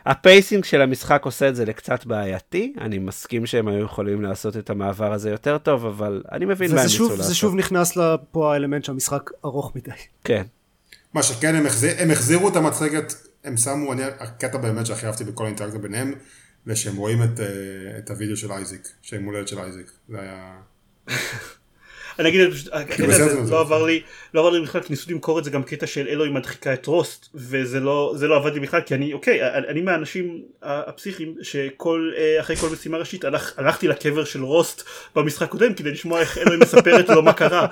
והפייסינג של המשחק עושה את זה לקצת בעייתי. אני מסכים שהם היו יכולים לעשות את המעבר הזה יותר טוב, אבל אני מבין מה הם ניסו לעשות. זה שוב נכנס לפה האלמנט שהמשחק ארוך מדי. כן, מה שכן, הם, החזיר, הם החזירו את המצגת, הם שמו, אני, הקטע באמת שהכי אהבתי בכל האינטראקציה ביניהם, זה שהם רואים את, אה, את הוידאו של אייזיק, שהם הולדת של אייזיק. זה היה... אני אגיד, פשוט, הקטע הזה זה- לא עבר לי, לא עבר לי בכלל, כי ניסו למכור את זה גם קטע של אלוהי מדחיקה את רוסט, וזה לא, לא עבד לי בכלל, כי אני, אוקיי, אני, מהאנשים הפסיכיים, שכל, אה, אחרי כל משימה ראשית, הלך, הלכתי לקבר של רוסט במשחק קודם, כדי לשמוע איך אילוי מספרת לו מה קרה.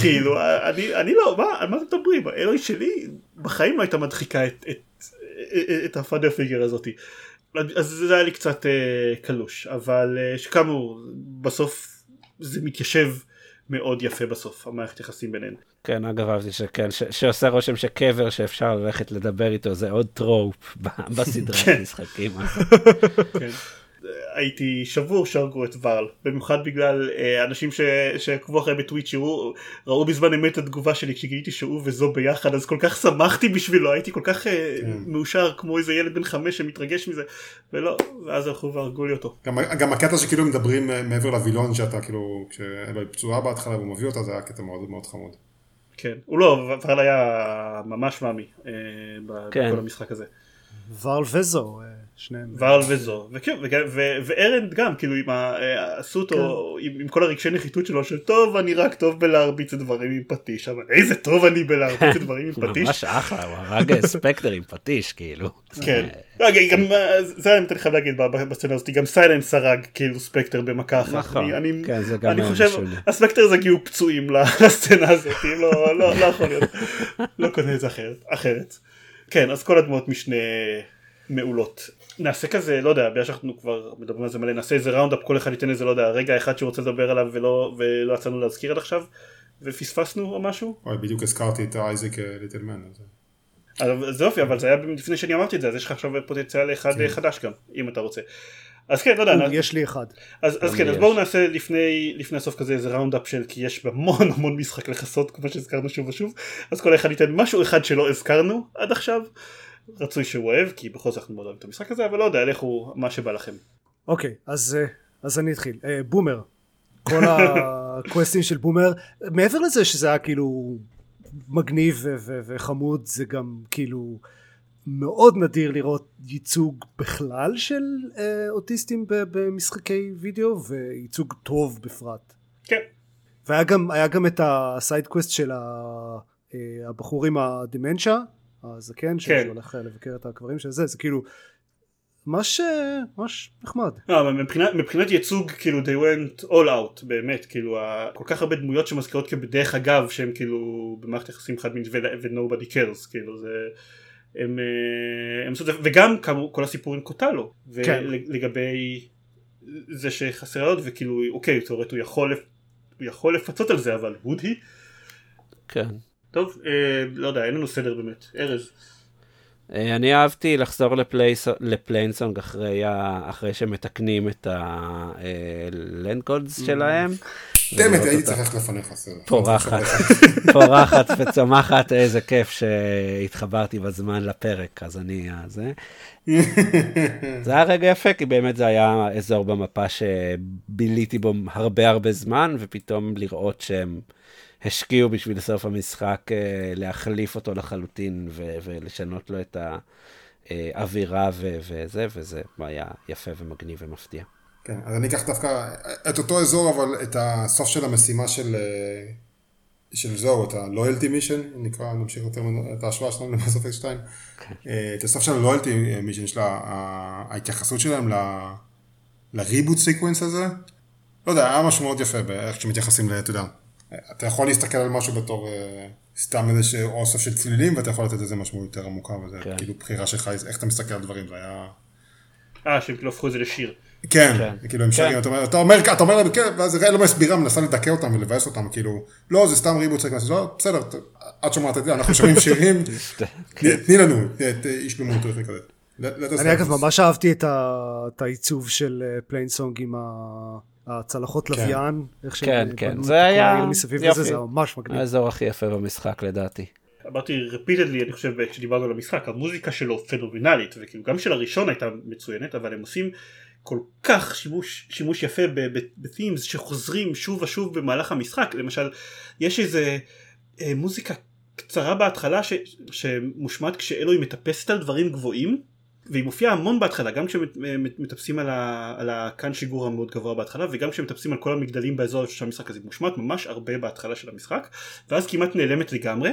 כאילו, אני, אני לא, מה, על מה אתם מדברים? אילוי שלי, בחיים לא הייתה מדחיקה את, את, את, את ה-father figure הזאתי. אז זה היה לי קצת אה, קלוש, אבל אה, שכאמור, בסוף זה מתיישב מאוד יפה בסוף, המערכת יחסים ביניהם. כן, אגב, אהבתי שכן, ש- שעושה רושם שקבר שאפשר ללכת לדבר איתו זה עוד trope בסדרת כן. משחקים. כן. הייתי שבור שהרגו את ורל, במיוחד בגלל אה, אנשים ש- שעקבו אחרי בטוויץ' ראו, ראו בזמן אמת את התגובה שלי כשגיליתי שהוא וזו ביחד, אז כל כך שמחתי בשבילו, הייתי כל כך אה, מאושר כמו איזה ילד בן חמש שמתרגש מזה, ולא, ואז הלכו והרגו לי אותו. גם, גם הקטע שכאילו מדברים אה, מעבר לווילון שאתה כאילו, כשאלוהי פצועה בהתחלה והוא מביא אותה, זה היה קטע מאוד מאוד חמוד. כן, הוא לא, ורל היה ממש מאמי אה, ב- כן. בכל המשחק הזה. ורל וזו, אה, שניהם. ורל וזו, וכן, וארנד גם, כאילו עם ה- אה, עשו אותו עם, עם כל הרגשי נחיתות שלו, של טוב אני רק טוב בלהרביץ דברים עם פטיש, אבל איזה טוב אני בלהרביץ דברים עם פטיש, ממש אחלה, הוא הרג ספקטר עם פטיש, כאילו. כן, רגע, גם אה, זה אני חייב להגיד בסצנה הזאת, גם סיילנס הרג כאילו ספקטר במכה אחת, נכון, כן, זה גם אני חושב, משונה. הספקטרס הגיעו פצועים לסצנה הזאת, לא לא- לא יכול להיות, לא קונה את זה אחרת, אחרת, כן, אז כל הדמות משנה מעולות. נעשה כזה, לא יודע, בגלל שאנחנו כבר מדברים על זה מלא, נעשה איזה ראונדאפ, כל אחד ייתן איזה, לא יודע, רגע אחד שהוא רוצה לדבר עליו ולא, ולא יצאנו להזכיר עד עכשיו, ופספסנו או משהו? אוי, בדיוק הזכרתי את אייזיק אה, ליטלמן. אז- אבל זה יופי, אבל זה היה לפני שאני אמרתי את זה, אז יש לך עכשיו פוטנציאל אחד חדש גם, אם אתה רוצה. אז כן, לא יודע, נע- יש לי אחד. אז, אז כן, לי אז יש. בואו נעשה לפני, לפני הסוף כזה איזה ראונדאפ של כי יש המון המון משחק לכסות כמו שהזכרנו שוב ושוב אז כל אחד ייתן משהו אחד שלא הזכרנו עד עכשיו רצוי שהוא אוהב כי בכל זאת אנחנו מאוד אוהבים את המשחק הזה אבל לא יודע לכו מה שבא לכם. אוקיי, אז, אה, אז אני אתחיל. אה, בומר. כל הקווסטים של בומר, מעבר לזה שזה היה כאילו מגניב ו- ו- וחמוד, זה גם כאילו מאוד נדיר לראות ייצוג בכלל של אה, אוטיסטים במשחקי וידאו, וייצוג טוב בפרט. כן. והיה גם, גם את ה-side quest של ה- הבחור עם הדמנציה, הזקן, כן. שהולך לבקר את הקברים של זה, זה כאילו ממש ממש נחמד. לא, אבל מבחינת, מבחינת ייצוג כאילו they went all out באמת כאילו כל כך הרבה דמויות שמזכירות כבדרך אגב שהם כאילו במערכת יחסים חד מינית ו-nobody cares כאילו זה הם, אה, הם עשו את זה וגם כאמור כל הסיפור עם קוטלו כן. ולגבי זה שחסר ראיות וכאילו אוקיי תאורט הוא יכול הוא יכול לפצות על זה אבל would he? כן. טוב אה, לא יודע אין לנו סדר באמת. ארז. אה, אני אהבתי לחזור לפלייס- לפליינסונג אחרי, ה- אחרי שמתקנים את הלנדקודס שלהם. דמת, ולראות הייתי צריך ללכת לפניך. פורחת, פורחת וצומחת, איזה כיף שהתחברתי בזמן לפרק, אז אני... אה, זה. זה היה רגע יפה, כי באמת זה היה אזור במפה שביליתי בו הרבה הרבה זמן, ופתאום לראות שהם השקיעו בשביל סוף המשחק אה, להחליף אותו לחלוטין ו- ולשנות לו את האווירה ו- וזה, וזה היה יפה ומגניב ומפתיע. כן, אז אני אקח דווקא את אותו אזור, אבל את הסוף של המשימה של, אה, של זו, את ה-loyalty mission, נקרא, נמשיך יותר את ההשוואה שלנו למאס אפקט 2. אה, את הסוף של ה-loyalty mission שלה, ההתייחסות שלהם ל- ל-reboot sequence הזה, לא יודע, היה משהו מאוד יפה באיך שמתייחסים, ל- אתה יודע, אתה יכול להסתכל על משהו בתור אה, סתם איזה אוסף של צלילים, ואתה יכול לתת לזה משמעות יותר עמוקה, וזה כן. כאילו בחירה שלך, איך אתה מסתכל על דברים, זה היה... אה שהם כאילו הפכו את זה לשיר כן, כן. כאילו הם כן. שרים, אתה אומר, אתה אומר, אתה אומר להם, כן, וזו לא מסבירה, מנסה לדכא אותם ולבאס אותם, כאילו, לא, זה סתם ריבוט לא, בסדר, ת- את שומעת את זה, אנחנו שומעים שירים, תני לנו, איש במות כזה. Let us אני אגב. ממש אהבתי את ה- את העיצוב של אה, פליינסונג עם ה- הצלחות לוויין, איך שהם כן, בנו כן, את זה היה- מסביב. לזה, זה ממש מגניב. האזור הכי יפה במשחק לדעתי. אמרתי רפיטדלי אני חושב כשדיברנו על המשחק המוזיקה שלו פנומנלית וכאילו גם של הראשון הייתה מצוינת אבל הם עושים כל כך שימוש, שימוש יפה בתימס שחוזרים שוב ושוב במהלך המשחק. למשל יש איזה אה, מוזיקה קצרה בהתחלה ש, שמושמעת כשאלוהי מטפסת על דברים גבוהים והיא מופיעה המון בהתחלה גם כשמטפסים על, ה, על הקאן שיגור המאוד גבוה בהתחלה וגם כשמטפסים על כל המגדלים באזור של המשחק הזה מושמעת ממש הרבה בהתחלה של המשחק ואז כמעט נעלמת לגמרי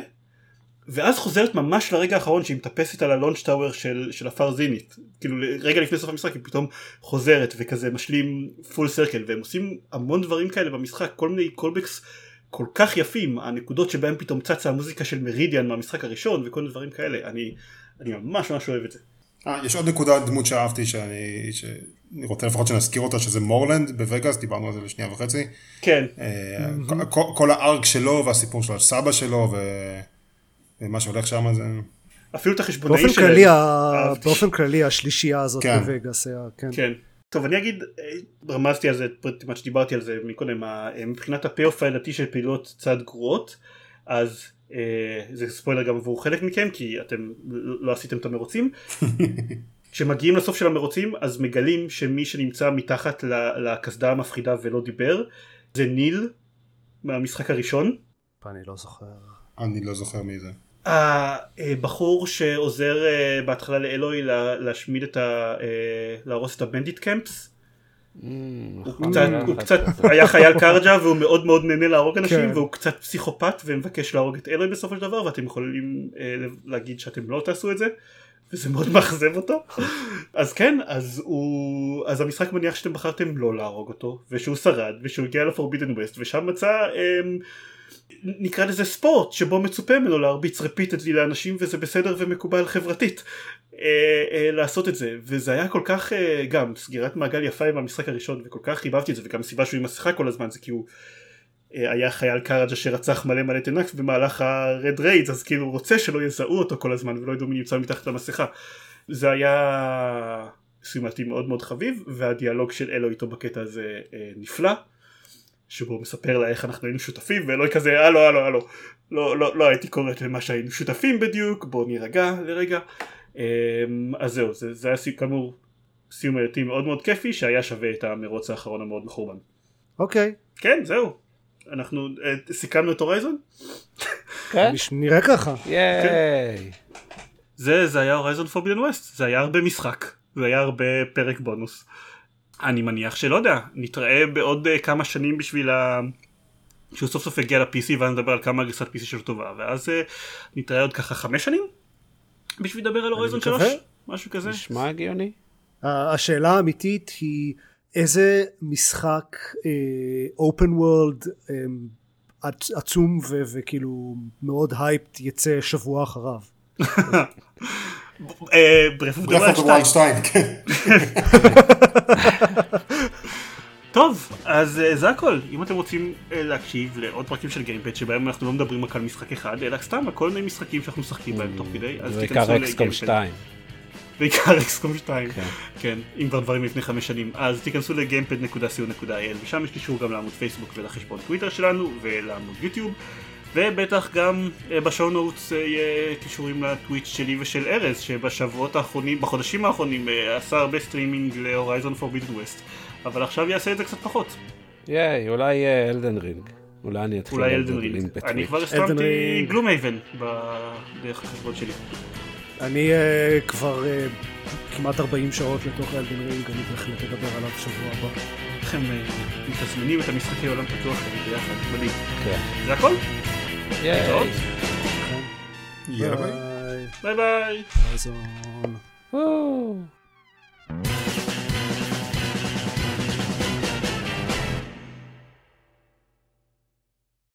ואז חוזרת ממש לרגע האחרון שהיא מטפסת על הלונץ' טאוור של, של הפאר זינית כאילו רגע לפני סוף המשחק היא פתאום חוזרת וכזה משלים full circle והם עושים המון דברים כאלה במשחק כל מיני callbacks כל כך יפים הנקודות שבהם פתאום צצה המוזיקה של מרידיאן מהמשחק הראשון וכל מיני דברים כאלה אני, אני ממש ממש אוהב את זה. אה, יש עוד נקודה דמות שאהבתי שאני, שאני רוצה לפחות שנזכיר אותה שזה מורלנד בווגאס דיברנו על זה לשנייה וחצי. כן. אה, כל, כל ה arc שלו והסיפור של הסבא שלו ו... ומה שהולך שם זה... אפילו את החשבונאי באופן שלהם. כללי, ה-. באופן כללי השלישייה הזאת כן. בווגאס היה, כן. כן. טוב אני אגיד אה, רמזתי על זה מה שדיברתי על זה מקודם אה, מבחינת ה payoff העלילתי של פעילות צד גרועות אז אה, זה ספוילר גם עבור חלק מכם כי אתם לא לא עשיתם את המרוצים כשמגיעים לסוף של המרוצים אז מגלים שמי שנמצא מתחת לקסדה המפחידה ולא דיבר זה ניל מהמשחק הראשון אני לא זוכר. אני לא זוכר מי זה. הבחור שעוזר אה, בהתחלה לאלוהי לה- להשמיד את ה... אה, להרוס את הבנדיט קמפס Mm, הוא נכון, קצת, היה כזה. היה חייל קרג'ה והוא מאוד מאוד נהנה להרוג אנשים כן. והוא קצת פסיכופת ומבקש להרוג את אלוהי בסופו של דבר ואתם יכולים אה, להגיד שאתם לא תעשו את זה וזה מאוד מאכזב אותו אז כן אז הוא אז המשחק מניח שאתם בחרתם לא להרוג אותו ושהוא שרד ושהוא הגיע לפורבידן ווסט ושם מצא אה, נקרא לזה ספורט שבו מצופה ממנו להרביץ repeatedly לאנשים וזה בסדר ומקובל חברתית אה, אה, לעשות את זה. וזה היה כל כך אה, גם סגירת מעגל יפה עם המשחק הראשון וכל כך חיבבתי את זה וגם הסיבה שהוא עם מסכה כל הזמן זה כי הוא אה, היה חייל קארג'ה שרצח מלא מלא טנאקת' במהלך ה Red Raids אז כאילו הוא רוצה שלא יזהו אותו כל הזמן ולא ידעו מי נמצא מתחת למסכה. זה היה סימטי מאוד מאוד חביב והדיאלוג של אלוי איתו בקטע הזה אה, נפלא שבו הוא מספר לה איך אנחנו היינו שותפים ולא כזה הלו הלו הלו. לא, לא, לא הייתי קוראת למה שהיינו שותפים בדיוק בוא נירגע לרגע. אמ, אז זהו זה, זה היה סי- כאמור סיום עייתי מאוד מאוד כיפי שהיה שווה את המרוץ האחרון המאוד מחורבן. אוקיי, כן זהו. אנחנו אה, סיכמנו את הורייזון? כן? נראה ככה. ייי. זה זה היה הורייזון פורבידן ווסט זה היה הרבה משחק. זה היה הרבה פרק בונוס אני מניח שלא יודע נתראה בעוד אה, כמה שנים בשביל ה... שהוא סוף סוף יגיע ל-PC ואז נדבר על כמה גרסת PC שלו טובה ואז אה, נתראה עוד ככה חמש שנים בשביל לדבר על Horizon מקווה. 3 משהו כזה נשמע הגיוני. ה- השאלה האמיתית היא איזה משחק open world עצום ו- וכאילו מאוד hyped יצא שבוע אחריו. Breath of Breath of the Wild 2, כן. טוב אז אה, זה הכל אם אתם רוצים אה, להקשיב לעוד פרקים של גיימפד שבהם אנחנו לא מדברים רק על משחק אחד אלא סתם על כל מיני משחקים שאנחנו משחקים בהם תוך כדי אז בעיקר תיכנסו XCOM לגיימפד. 2. בעיקר XCOM 2 כן. כן אם כבר דברים לפני חמש שנים אז תיכנסו לגיימפד.co.il ושם יש קישור גם לעמוד פייסבוק ולחשבון טוויטר שלנו ולעמוד יוטיוב ובטח גם אה, ב show notes אה, יהיה קישורים ל Twitch שלי ושל ארז שבשבועות האחרונים בחודשים האחרונים אה, עשה הרבה סטרימינג ל Horizon Forbidden West אבל עכשיו יעשה את זה קצת פחות ייי, אולי Elden Ring. אולי אני אתחיל אולי Elden Ring אני. כבר הסתמתי. Gloom haven דרך החשבון שלי אני כבר כמעט 40 שעות לתוך Elden Ring, אני בהחלט אדבר עליו בשבוע הבא. איך הם מתזמנים את המשחקי עולם פתוח ביחד מדהים כן. זה הכל? ייי. טוב. כן. יאללה ביי. ביי. ביי ביי חזון. וואו.